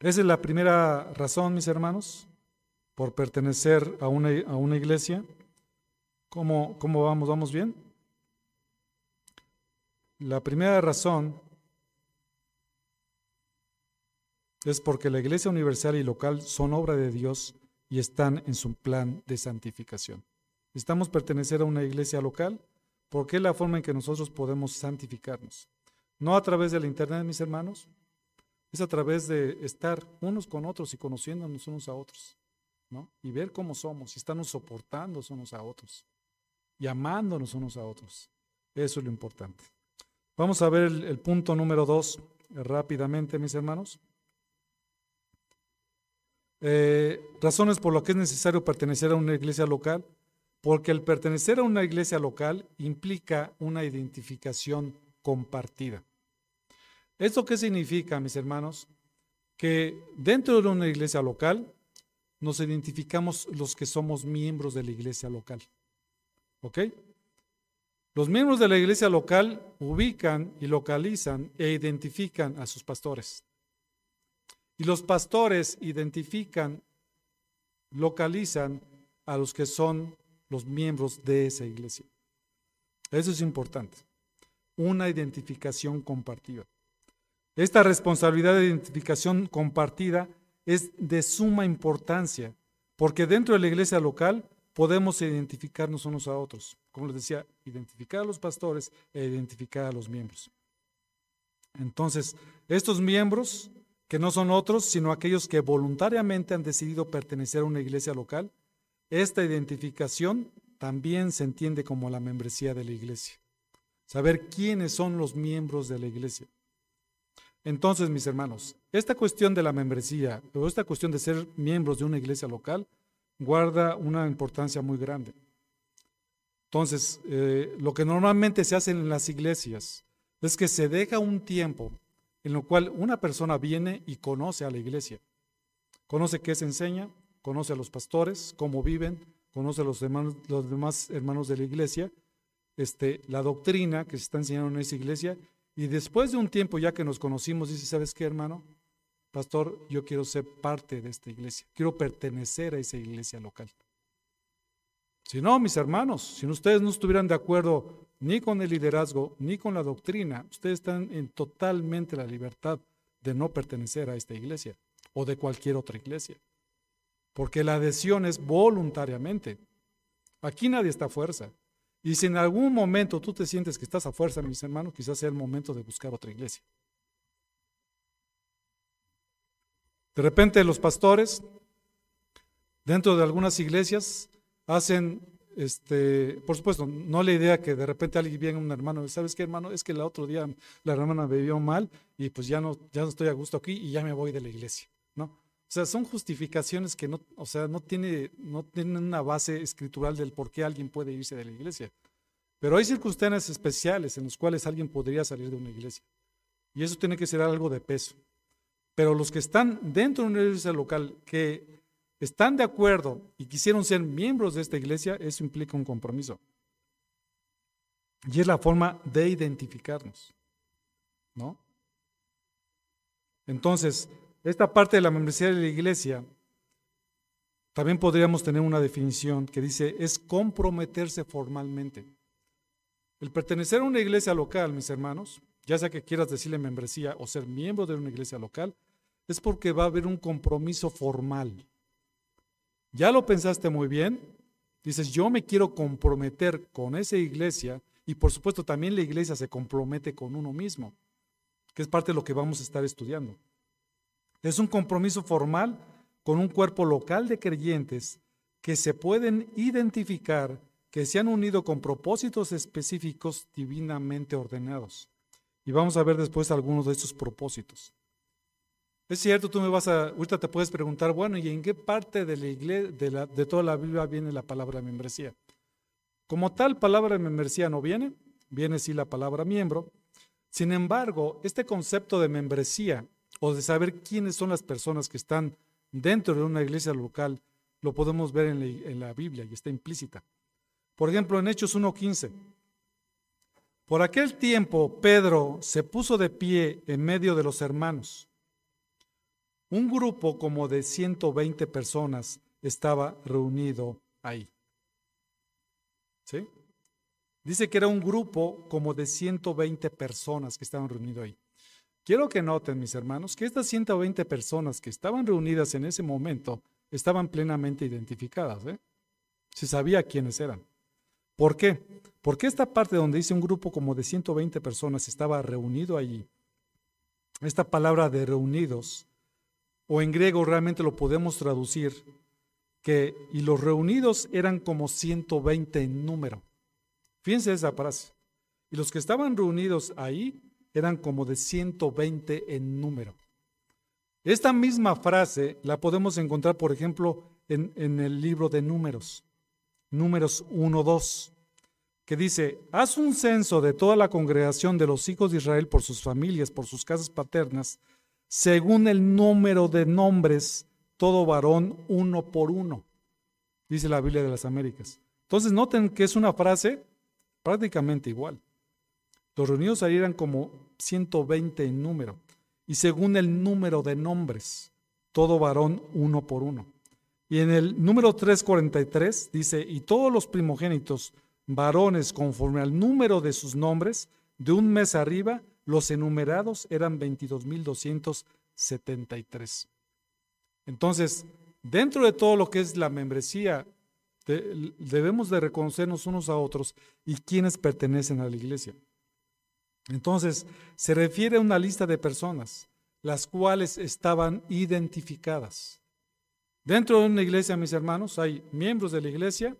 Esa es la primera razón, mis hermanos, por pertenecer a una, iglesia. ¿Cómo, ¿Cómo vamos? ¿Vamos bien? La primera razón es porque la iglesia universal y local son obra de Dios y están en su plan de santificación. Necesitamos pertenecer a una iglesia local porque es la forma en que nosotros podemos santificarnos. No a través del Internet, mis hermanos, es a través de estar unos con otros y conociéndonos unos a otros, ¿no? Y ver cómo somos, y estarnos soportando unos a otros, y amándonos unos a otros. Eso es lo importante. Vamos a ver el, punto número dos rápidamente, mis hermanos. Eh, razones por las que es necesario pertenecer a una iglesia local, porque el pertenecer a una iglesia local implica una identificación compartida. ¿Esto qué significa, mis hermanos? Que dentro de una iglesia local nos identificamos los que somos miembros de la iglesia local. ¿Ok? Los miembros de la iglesia local ubican y localizan e identifican a sus pastores. Y los pastores identifican, localizan a los que son los miembros de esa iglesia. Eso es importante. Una identificación compartida. Esta responsabilidad de identificación compartida es de suma importancia, porque dentro de la iglesia local podemos identificarnos unos a otros. Como les decía, identificar a los pastores e identificar a los miembros. Entonces, estos miembros que no son otros, sino aquellos que voluntariamente han decidido pertenecer a una iglesia local. Esta identificación también se entiende como la membresía de la iglesia. Saber quiénes son los miembros de la iglesia. Entonces, mis hermanos, esta cuestión de la membresía o esta cuestión de ser miembros de una iglesia local guarda una importancia muy grande. Entonces, eh, lo que normalmente se hace en las iglesias es que se deja un tiempo en lo cual una persona viene y conoce a la iglesia. Conoce qué se enseña, conoce a los pastores, cómo viven, conoce a los, los demás hermanos de la iglesia, este, la doctrina que se está enseñando en esa iglesia, y después de un tiempo ya que nos conocimos, dice, ¿sabes qué, hermano? Pastor, yo quiero ser parte de esta iglesia, quiero pertenecer a esa iglesia local. Si no, mis hermanos, si ustedes no estuvieran de acuerdo ni con el liderazgo, ni con la doctrina. Ustedes están en totalmente la libertad de no pertenecer a esta iglesia o de cualquier otra iglesia. Porque la adhesión es voluntariamente. Aquí nadie está a fuerza. Y si en algún momento tú te sientes que estás a fuerza, mis hermanos, quizás sea el momento de buscar otra iglesia. De repente los pastores, dentro de algunas iglesias, hacen este, por supuesto, no la idea que de repente alguien viene un hermano, ¿sabes qué hermano? Es que el otro día la hermana bebió mal y pues ya no, ya no estoy a gusto aquí y ya me voy de la iglesia. O sea, son justificaciones que no, o sea, no tiene, no tienen una base escritural del por qué alguien puede irse de la iglesia. Pero hay circunstancias especiales en las cuales alguien podría salir de una iglesia. Y eso tiene que ser algo de peso. Pero los que están dentro de una iglesia local, que están de acuerdo y quisieron ser miembros de esta iglesia, eso implica un compromiso. Y es la forma de identificarnos, ¿no? Entonces, esta parte de la membresía de la iglesia, también podríamos tener una definición que dice, es comprometerse formalmente. El pertenecer a una iglesia local, mis hermanos, ya sea que quieras decirle membresía o ser miembro de una iglesia local, es porque va a haber un compromiso formal. Ya lo pensaste muy bien, dices, yo me quiero comprometer con esa iglesia y por supuesto también la iglesia se compromete con uno mismo, que es parte de lo que vamos a estar estudiando. Es un compromiso formal con un cuerpo local de creyentes que se pueden identificar, que se han unido con propósitos específicos divinamente ordenados. Y vamos a ver después algunos de estos propósitos. Es cierto, tú me vas a, ahorita te puedes preguntar, bueno, ¿y en qué parte de la iglesia, de, de toda la Biblia viene la palabra membresía? Como tal palabra membresía no viene, viene sí la palabra miembro. Sin embargo, este concepto de membresía o de saber quiénes son las personas que están dentro de una iglesia local, lo podemos ver en la, Biblia y está implícita. Por ejemplo, en Hechos 1.15. Por aquel tiempo, Pedro se puso de pie en medio de los hermanos. Un grupo como de 120 personas estaba reunido ahí. ¿Sí? Dice que era un grupo como de 120 personas que estaban reunidos ahí. Quiero que noten, mis hermanos, que estas 120 personas que estaban reunidas en ese momento estaban plenamente identificadas. ¿eh? Se sabía quiénes eran. ¿Por qué? Porque esta parte donde dice un grupo como de 120 personas estaba reunido allí, esta palabra de reunidos, o en griego realmente lo podemos traducir que, y los reunidos eran como 120 en número. Fíjense esa frase. Y los que estaban reunidos ahí eran como de 120 en número. Esta misma frase la podemos encontrar, por ejemplo, en, en el libro de números, números 1, 2, que dice, haz un censo de toda la congregación de los hijos de Israel por sus familias, por sus casas paternas, según el número de nombres todo varón uno por uno, dice la Biblia de las Américas. Entonces noten que es una frase prácticamente igual. Los reunidos ahí eran como 120 en número, y según el número de nombres, todo varón uno por uno. Y en el número 343 dice, y todos los primogénitos, varones conforme al número de sus nombres, de un mes arriba, los enumerados eran 22.273. Entonces, dentro de todo lo que es la membresía, debemos de reconocernos unos a otros y quienes pertenecen a la iglesia. Entonces, se refiere a una lista de personas, las cuales estaban identificadas. Dentro de una iglesia, mis hermanos, hay miembros de la iglesia,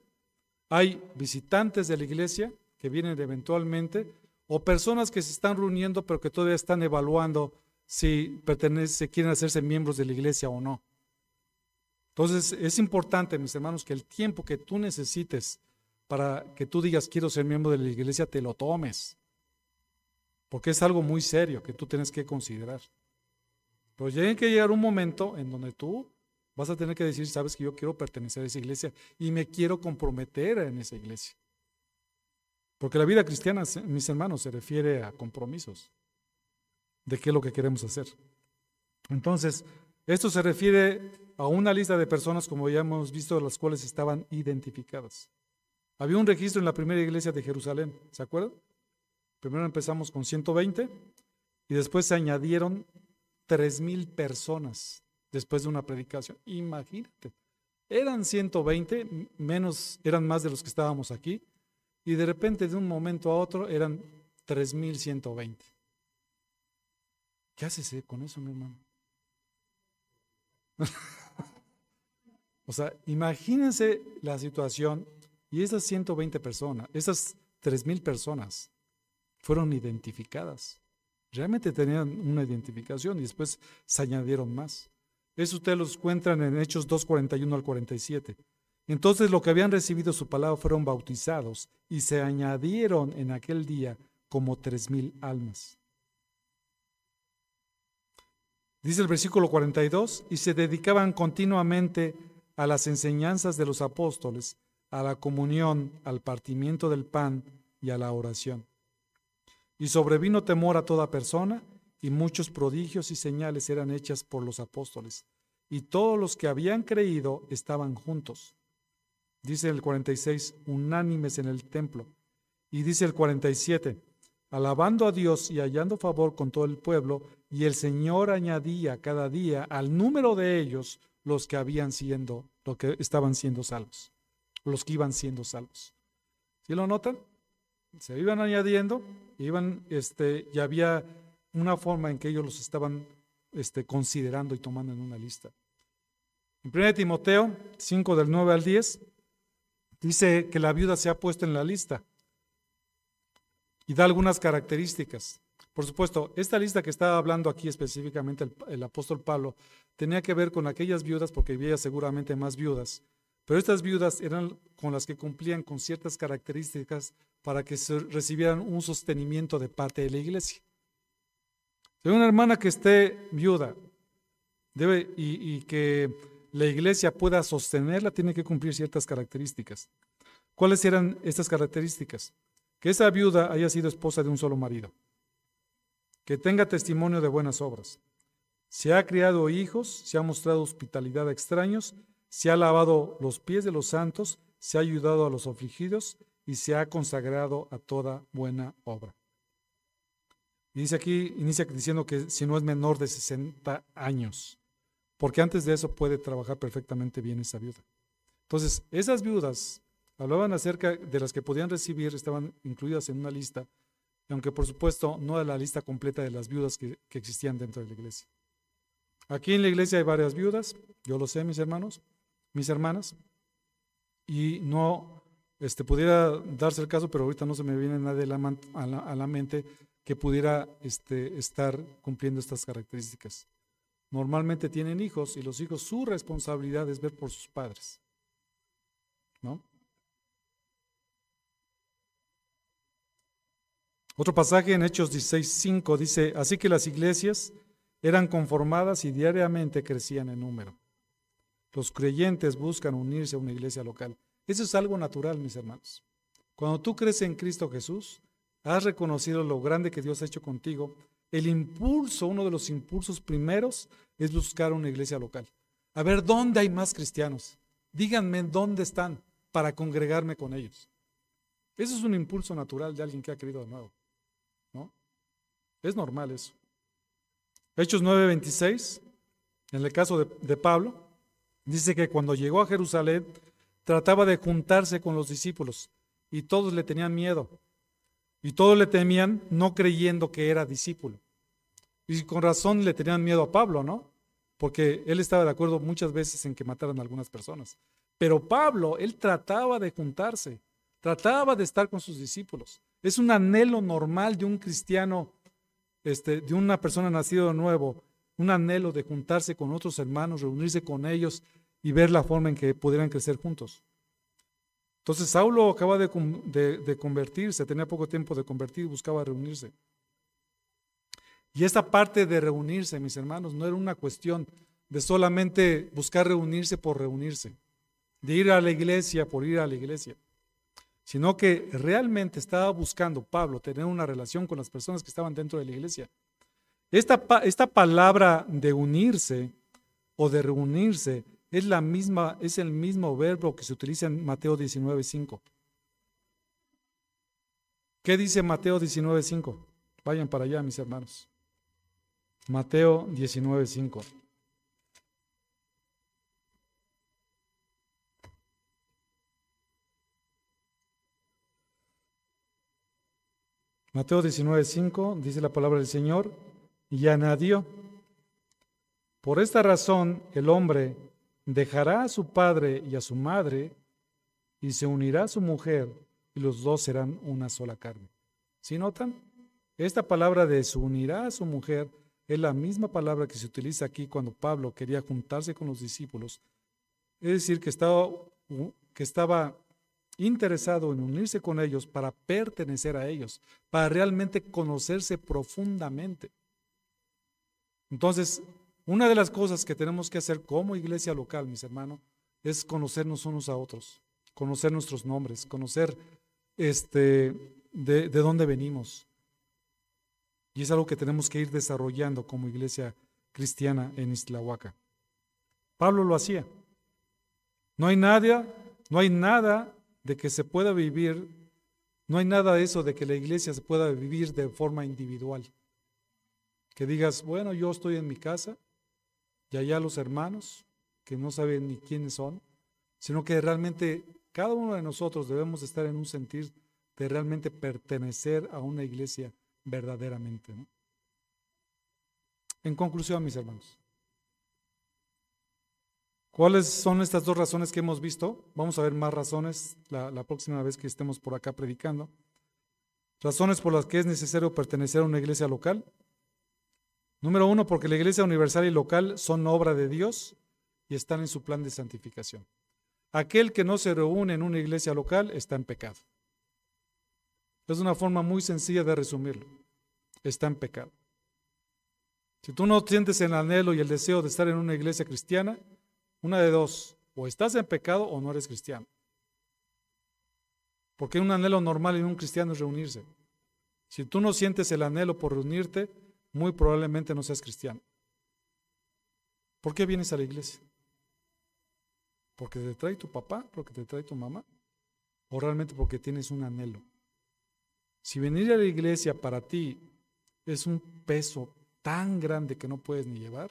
hay visitantes de la iglesia que vienen eventualmente, o personas que se están reuniendo pero que todavía están evaluando si pertenece, quieren hacerse miembros de la iglesia o no. Entonces es importante, mis hermanos, que el tiempo que tú necesites para que tú digas quiero ser miembro de la iglesia, te lo tomes. Porque es algo muy serio que tú tienes que considerar. Pero tiene que llegar un momento en donde tú vas a tener que decir, sabes que yo quiero pertenecer a esa iglesia y me quiero comprometer en esa iglesia. Porque la vida cristiana, mis hermanos, se refiere a compromisos de qué es lo que queremos hacer. Entonces, esto se refiere a una lista de personas, como ya hemos visto, las cuales estaban identificadas. Había un registro en la primera iglesia de Jerusalén, ¿se acuerdan? Primero empezamos con 120 y después se añadieron 3.000 personas después de una predicación. Imagínate, eran 120, menos, eran más de los que estábamos aquí, y de repente de un momento a otro eran 3.120. ¿Qué haces eh, con eso, mi hermano? o sea, imagínense la situación y esas 120 personas, esas 3.000 personas fueron identificadas. Realmente tenían una identificación y después se añadieron más. Eso ustedes los encuentran en Hechos 2.41 al 47. Entonces lo que habían recibido su palabra fueron bautizados y se añadieron en aquel día como tres mil almas. Dice el versículo 42, y se dedicaban continuamente a las enseñanzas de los apóstoles, a la comunión, al partimiento del pan y a la oración. Y sobrevino temor a toda persona, y muchos prodigios y señales eran hechas por los apóstoles. Y todos los que habían creído estaban juntos. Dice el 46, unánimes en el templo. Y dice el 47, alabando a Dios y hallando favor con todo el pueblo, y el Señor añadía cada día al número de ellos los que habían siendo, los que estaban siendo salvos, los que iban siendo salvos. ¿Sí lo notan? Se iban añadiendo, iban, este, y había una forma en que ellos los estaban este, considerando y tomando en una lista. En 1 Timoteo 5 del 9 al 10 dice que la viuda se ha puesto en la lista y da algunas características. Por supuesto, esta lista que estaba hablando aquí específicamente el, apóstol Pablo tenía que ver con aquellas viudas, porque había seguramente más viudas, pero estas viudas eran con las que cumplían con ciertas características para que se recibieran un sostenimiento de parte de la iglesia. Si una hermana que esté viuda y que la iglesia pueda sostenerla, tiene que cumplir ciertas características. ¿Cuáles eran estas características? Que esa viuda haya sido esposa de un solo marido que tenga testimonio de buenas obras. Se ha criado hijos, se ha mostrado hospitalidad a extraños, se ha lavado los pies de los santos, se ha ayudado a los afligidos y se ha consagrado a toda buena obra. Y dice aquí, inicia diciendo que si no es menor de 60 años, porque antes de eso puede trabajar perfectamente bien esa viuda. Entonces, esas viudas hablaban acerca de las que podían recibir, estaban incluidas en una lista aunque por supuesto no de la lista completa de las viudas que, existían dentro de la iglesia. Aquí en la iglesia hay varias viudas, yo lo sé, mis hermanos, mis hermanas, y no este, pudiera darse el caso, pero ahorita no se me viene nadie a la, a la mente que pudiera este, estar cumpliendo estas características. Normalmente tienen hijos y los hijos su responsabilidad es ver por sus padres. ¿No? Otro pasaje en Hechos 16:5 dice, así que las iglesias eran conformadas y diariamente crecían en número. Los creyentes buscan unirse a una iglesia local. Eso es algo natural, mis hermanos. Cuando tú crees en Cristo Jesús, has reconocido lo grande que Dios ha hecho contigo. El impulso, uno de los impulsos primeros, es buscar una iglesia local. A ver, ¿dónde hay más cristianos? Díganme dónde están para congregarme con ellos. Eso es un impulso natural de alguien que ha querido de nuevo. Es normal eso. Hechos 9:26, en el caso de, Pablo, dice que cuando llegó a Jerusalén trataba de juntarse con los discípulos y todos le tenían miedo. Y todos le temían no creyendo que era discípulo. Y con razón le tenían miedo a Pablo, ¿no? Porque él estaba de acuerdo muchas veces en que mataran a algunas personas. Pero Pablo, él trataba de juntarse, trataba de estar con sus discípulos. Es un anhelo normal de un cristiano este, de una persona nacida de nuevo, un anhelo de juntarse con otros hermanos, reunirse con ellos y ver la forma en que pudieran crecer juntos. Entonces Saulo acaba de, convertirse, tenía poco tiempo de convertir, buscaba reunirse. Y esta parte de reunirse, mis hermanos, no era una cuestión de solamente buscar reunirse por reunirse, de ir a la iglesia por ir a la iglesia sino que realmente estaba buscando Pablo tener una relación con las personas que estaban dentro de la iglesia. Esta, esta palabra de unirse o de reunirse es, la misma, es el mismo verbo que se utiliza en Mateo 19.5. ¿Qué dice Mateo 19.5? Vayan para allá, mis hermanos. Mateo 19.5. Mateo 19:5 dice la palabra del Señor, y añadió, por esta razón el hombre dejará a su padre y a su madre y se unirá a su mujer y los dos serán una sola carne. ¿Sí notan? Esta palabra de se unirá a su mujer es la misma palabra que se utiliza aquí cuando Pablo quería juntarse con los discípulos. Es decir, que estaba, que estaba interesado en unirse con ellos para pertenecer a ellos, para realmente conocerse profundamente. Entonces, una de las cosas que tenemos que hacer como iglesia local, mis hermanos, es conocernos unos a otros, conocer nuestros nombres, conocer este, de, de dónde venimos. Y es algo que tenemos que ir desarrollando como iglesia cristiana en Islahuaca. Pablo lo hacía. No hay nada, no hay nada de que se pueda vivir, no hay nada de eso de que la iglesia se pueda vivir de forma individual. Que digas, bueno, yo estoy en mi casa y allá los hermanos que no saben ni quiénes son, sino que realmente cada uno de nosotros debemos estar en un sentir de realmente pertenecer a una iglesia verdaderamente. En conclusión, mis hermanos, ¿cuáles son estas dos razones que hemos visto? Vamos a ver más razones la, próxima vez que estemos por acá predicando. Razones por las que es necesario pertenecer a una iglesia local. Número uno, porque la iglesia universal y local son obra de Dios y están en su plan de santificación. Aquel que no se reúne en una iglesia local está en pecado. Es una forma muy sencilla de resumirlo. Está en pecado. Si tú no sientes el anhelo y el deseo de estar en una iglesia cristiana, una de dos, o estás en pecado o no eres cristiano. Porque un anhelo normal en un cristiano es reunirse. Si tú no sientes el anhelo por reunirte, muy probablemente no seas cristiano. ¿Por qué vienes a la iglesia? ¿Porque te trae tu papá? ¿Porque te trae tu mamá? ¿O realmente porque tienes un anhelo? Si venir a la iglesia para ti es un peso tan grande que no puedes ni llevar,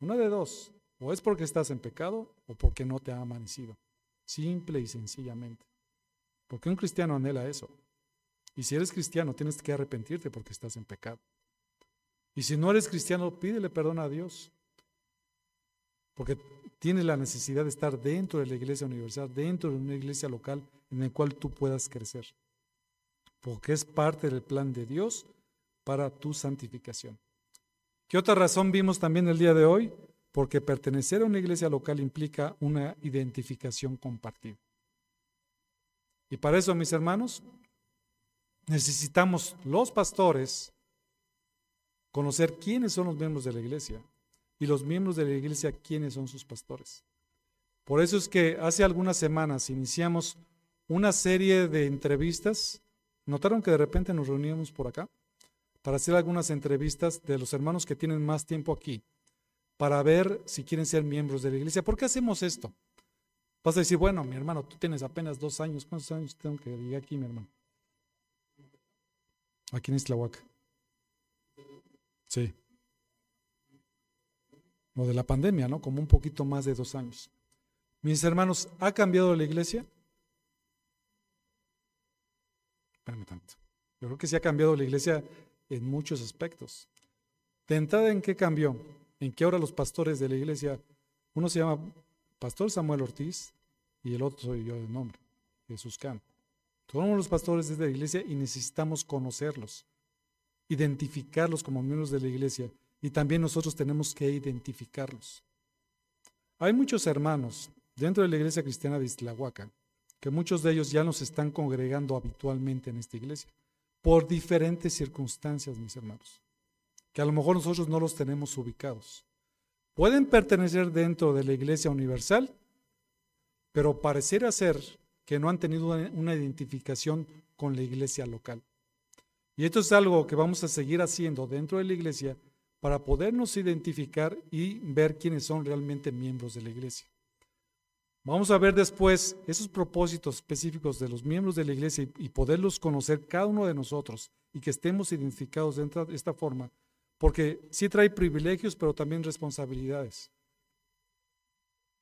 una de dos, o es porque estás en pecado o porque no te ha amanecido. Simple y sencillamente. Porque un cristiano anhela eso. Y si eres cristiano, tienes que arrepentirte porque estás en pecado. Y si no eres cristiano, pídele perdón a Dios. Porque tienes la necesidad de estar dentro de la iglesia universal, dentro de una iglesia local en el cual tú puedas crecer. Porque es parte del plan de Dios para tu santificación. ¿Qué otra razón vimos también el día de hoy? Porque pertenecer a una iglesia local implica una identificación compartida. Y para eso, mis hermanos, necesitamos los pastores conocer quiénes son los miembros de la iglesia y los miembros de la iglesia quiénes son sus pastores. Por eso es que hace algunas semanas iniciamos una serie de entrevistas. ¿Notaron que de repente nos reuníamos por acá? Para hacer algunas entrevistas de los hermanos que tienen más tiempo aquí, para ver si quieren ser miembros de la iglesia. ¿Por qué hacemos esto? Vas a decir, bueno, mi hermano, tú tienes apenas dos años. ¿Cuántos años tengo que llegar aquí, mi hermano? Aquí en Islahuaca. Sí. Lo de la pandemia, ¿no? Como un poquito más de dos años. Mis hermanos, ¿ha cambiado la iglesia? Espérame tanto. Yo creo que sí ha cambiado la iglesia en muchos aspectos. De ¿en qué cambió? En que ahora los pastores de la iglesia, uno se llama Pastor Samuel Ortiz y el otro soy yo de nombre, Jesús Can. Todos los pastores de la iglesia y necesitamos conocerlos identificarlos como miembros de la iglesia y también nosotros tenemos que identificarlos. Hay muchos hermanos dentro de la iglesia cristiana de Islahuaca que muchos de ellos ya nos están congregando habitualmente en esta iglesia por diferentes circunstancias, mis hermanos, que a lo mejor nosotros no los tenemos ubicados. Pueden pertenecer dentro de la iglesia universal, pero pareciera ser que no han tenido una identificación con la iglesia local. Y esto es algo que vamos a seguir haciendo dentro de la iglesia para podernos identificar y ver quiénes son realmente miembros de la iglesia. Vamos a ver después esos propósitos específicos de los miembros de la iglesia y, poderlos conocer cada uno de nosotros y que estemos identificados dentro de esta forma, porque sí trae privilegios, pero también responsabilidades.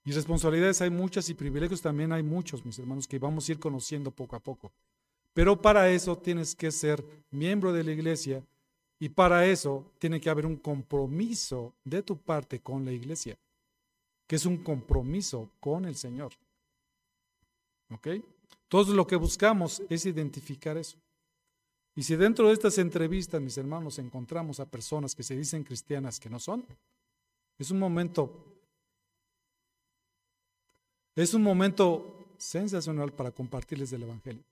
Y responsabilidades hay muchas y privilegios también hay muchos, mis hermanos, que vamos a ir conociendo poco a poco. Pero para eso tienes que ser miembro de la iglesia y para eso tiene que haber un compromiso de tu parte con la iglesia, que es un compromiso con el Señor. ¿Ok? Todo lo que buscamos es identificar eso. Y si dentro de estas entrevistas, mis hermanos, encontramos a personas que se dicen cristianas que no son, es un momento, es un momento sensacional para compartirles el Evangelio.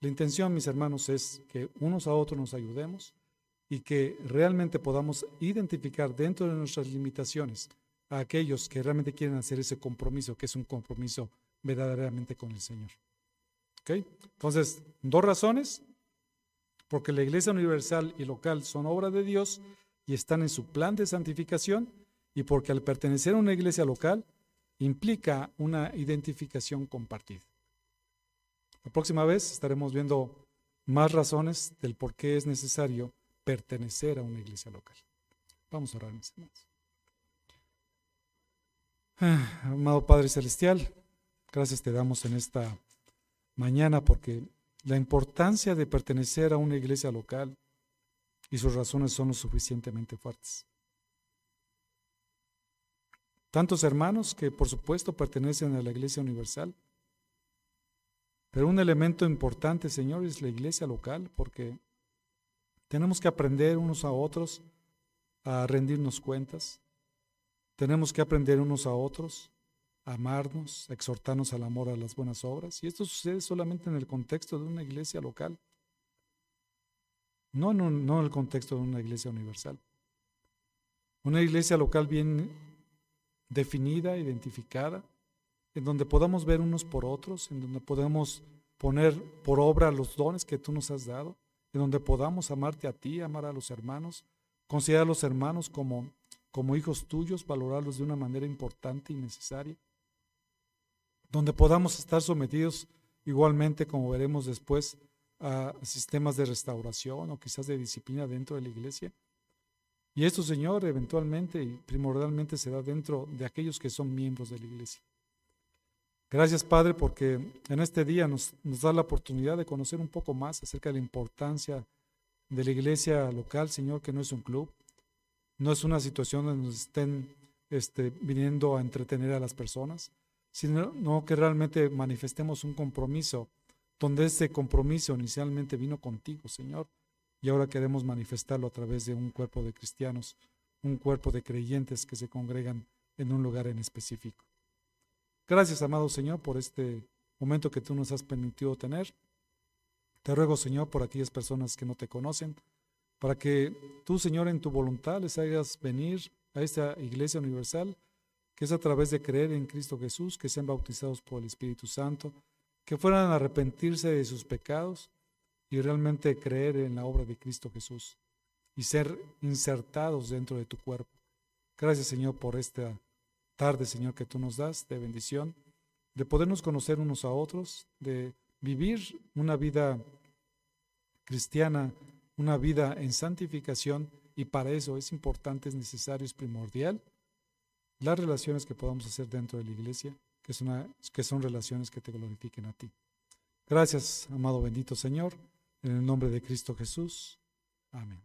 La intención, mis hermanos, es que unos a otros nos ayudemos y que realmente podamos identificar dentro de nuestras limitaciones a aquellos que realmente quieren hacer ese compromiso, que es un compromiso verdaderamente con el Señor. ¿Ok? Entonces, dos razones, porque la iglesia universal y local son obra de Dios y están en su plan de santificación, y porque al pertenecer a una iglesia local implica una identificación compartida. La próxima vez estaremos viendo más razones del por qué es necesario pertenecer a una iglesia local. Vamos a orar, mis hermanos. Ah, amado Padre Celestial, gracias te damos en esta mañana porque la importancia de pertenecer a una iglesia local y sus razones son lo suficientemente fuertes. Tantos hermanos que por supuesto pertenecen a la iglesia universal, pero un elemento importante, Señor, es la iglesia local, porque tenemos que aprender unos a otros a rendirnos cuentas. Tenemos que aprender unos a otros a amarnos, a exhortarnos al amor a las buenas obras. Y esto sucede solamente en el contexto de una iglesia local, no en, no en el contexto de una iglesia universal. Una iglesia local bien definida, identificada, en donde podamos ver unos por otros, en donde podamos poner por obra los dones que tú nos has dado, en donde podamos amarte a ti, amar a los hermanos, considerar a los hermanos como, como hijos tuyos, valorarlos de una manera importante y necesaria, donde podamos estar sometidos igualmente, como veremos después, a sistemas de restauración o quizás de disciplina dentro de la iglesia. Y esto, Señor, eventualmente y primordialmente se da dentro de aquellos que son miembros de la iglesia. Gracias, Padre, porque en este día nos, da la oportunidad de conocer un poco más acerca de la importancia de la iglesia local, Señor, que no es un club, no es una situación donde nos estén este, viniendo a entretener a las personas, sino que realmente manifestemos un compromiso, donde ese compromiso inicialmente vino contigo, Señor, y ahora queremos manifestarlo a través de un cuerpo de cristianos, un cuerpo de creyentes que se congregan en un lugar en específico. Gracias, amado Señor, por este momento que tú nos has permitido tener. Te ruego, Señor, por aquellas personas que no te conocen, para que tú, Señor, en tu voluntad les hagas venir a esta iglesia universal, que es a través de creer en Cristo Jesús, que sean bautizados por el Espíritu Santo, que fueran a arrepentirse de sus pecados y realmente creer en la obra de Cristo Jesús y ser insertados dentro de tu cuerpo. Gracias, Señor, por esta tarde, Señor, que tú nos das de bendición, de podernos conocer unos a otros, de vivir una vida cristiana, una vida en santificación, y para eso es importante, es necesario, es primordial las relaciones que podamos hacer dentro de la iglesia, que son, relaciones que te glorifiquen a ti. Gracias, amado bendito Señor, en el nombre de Cristo Jesús. Amén.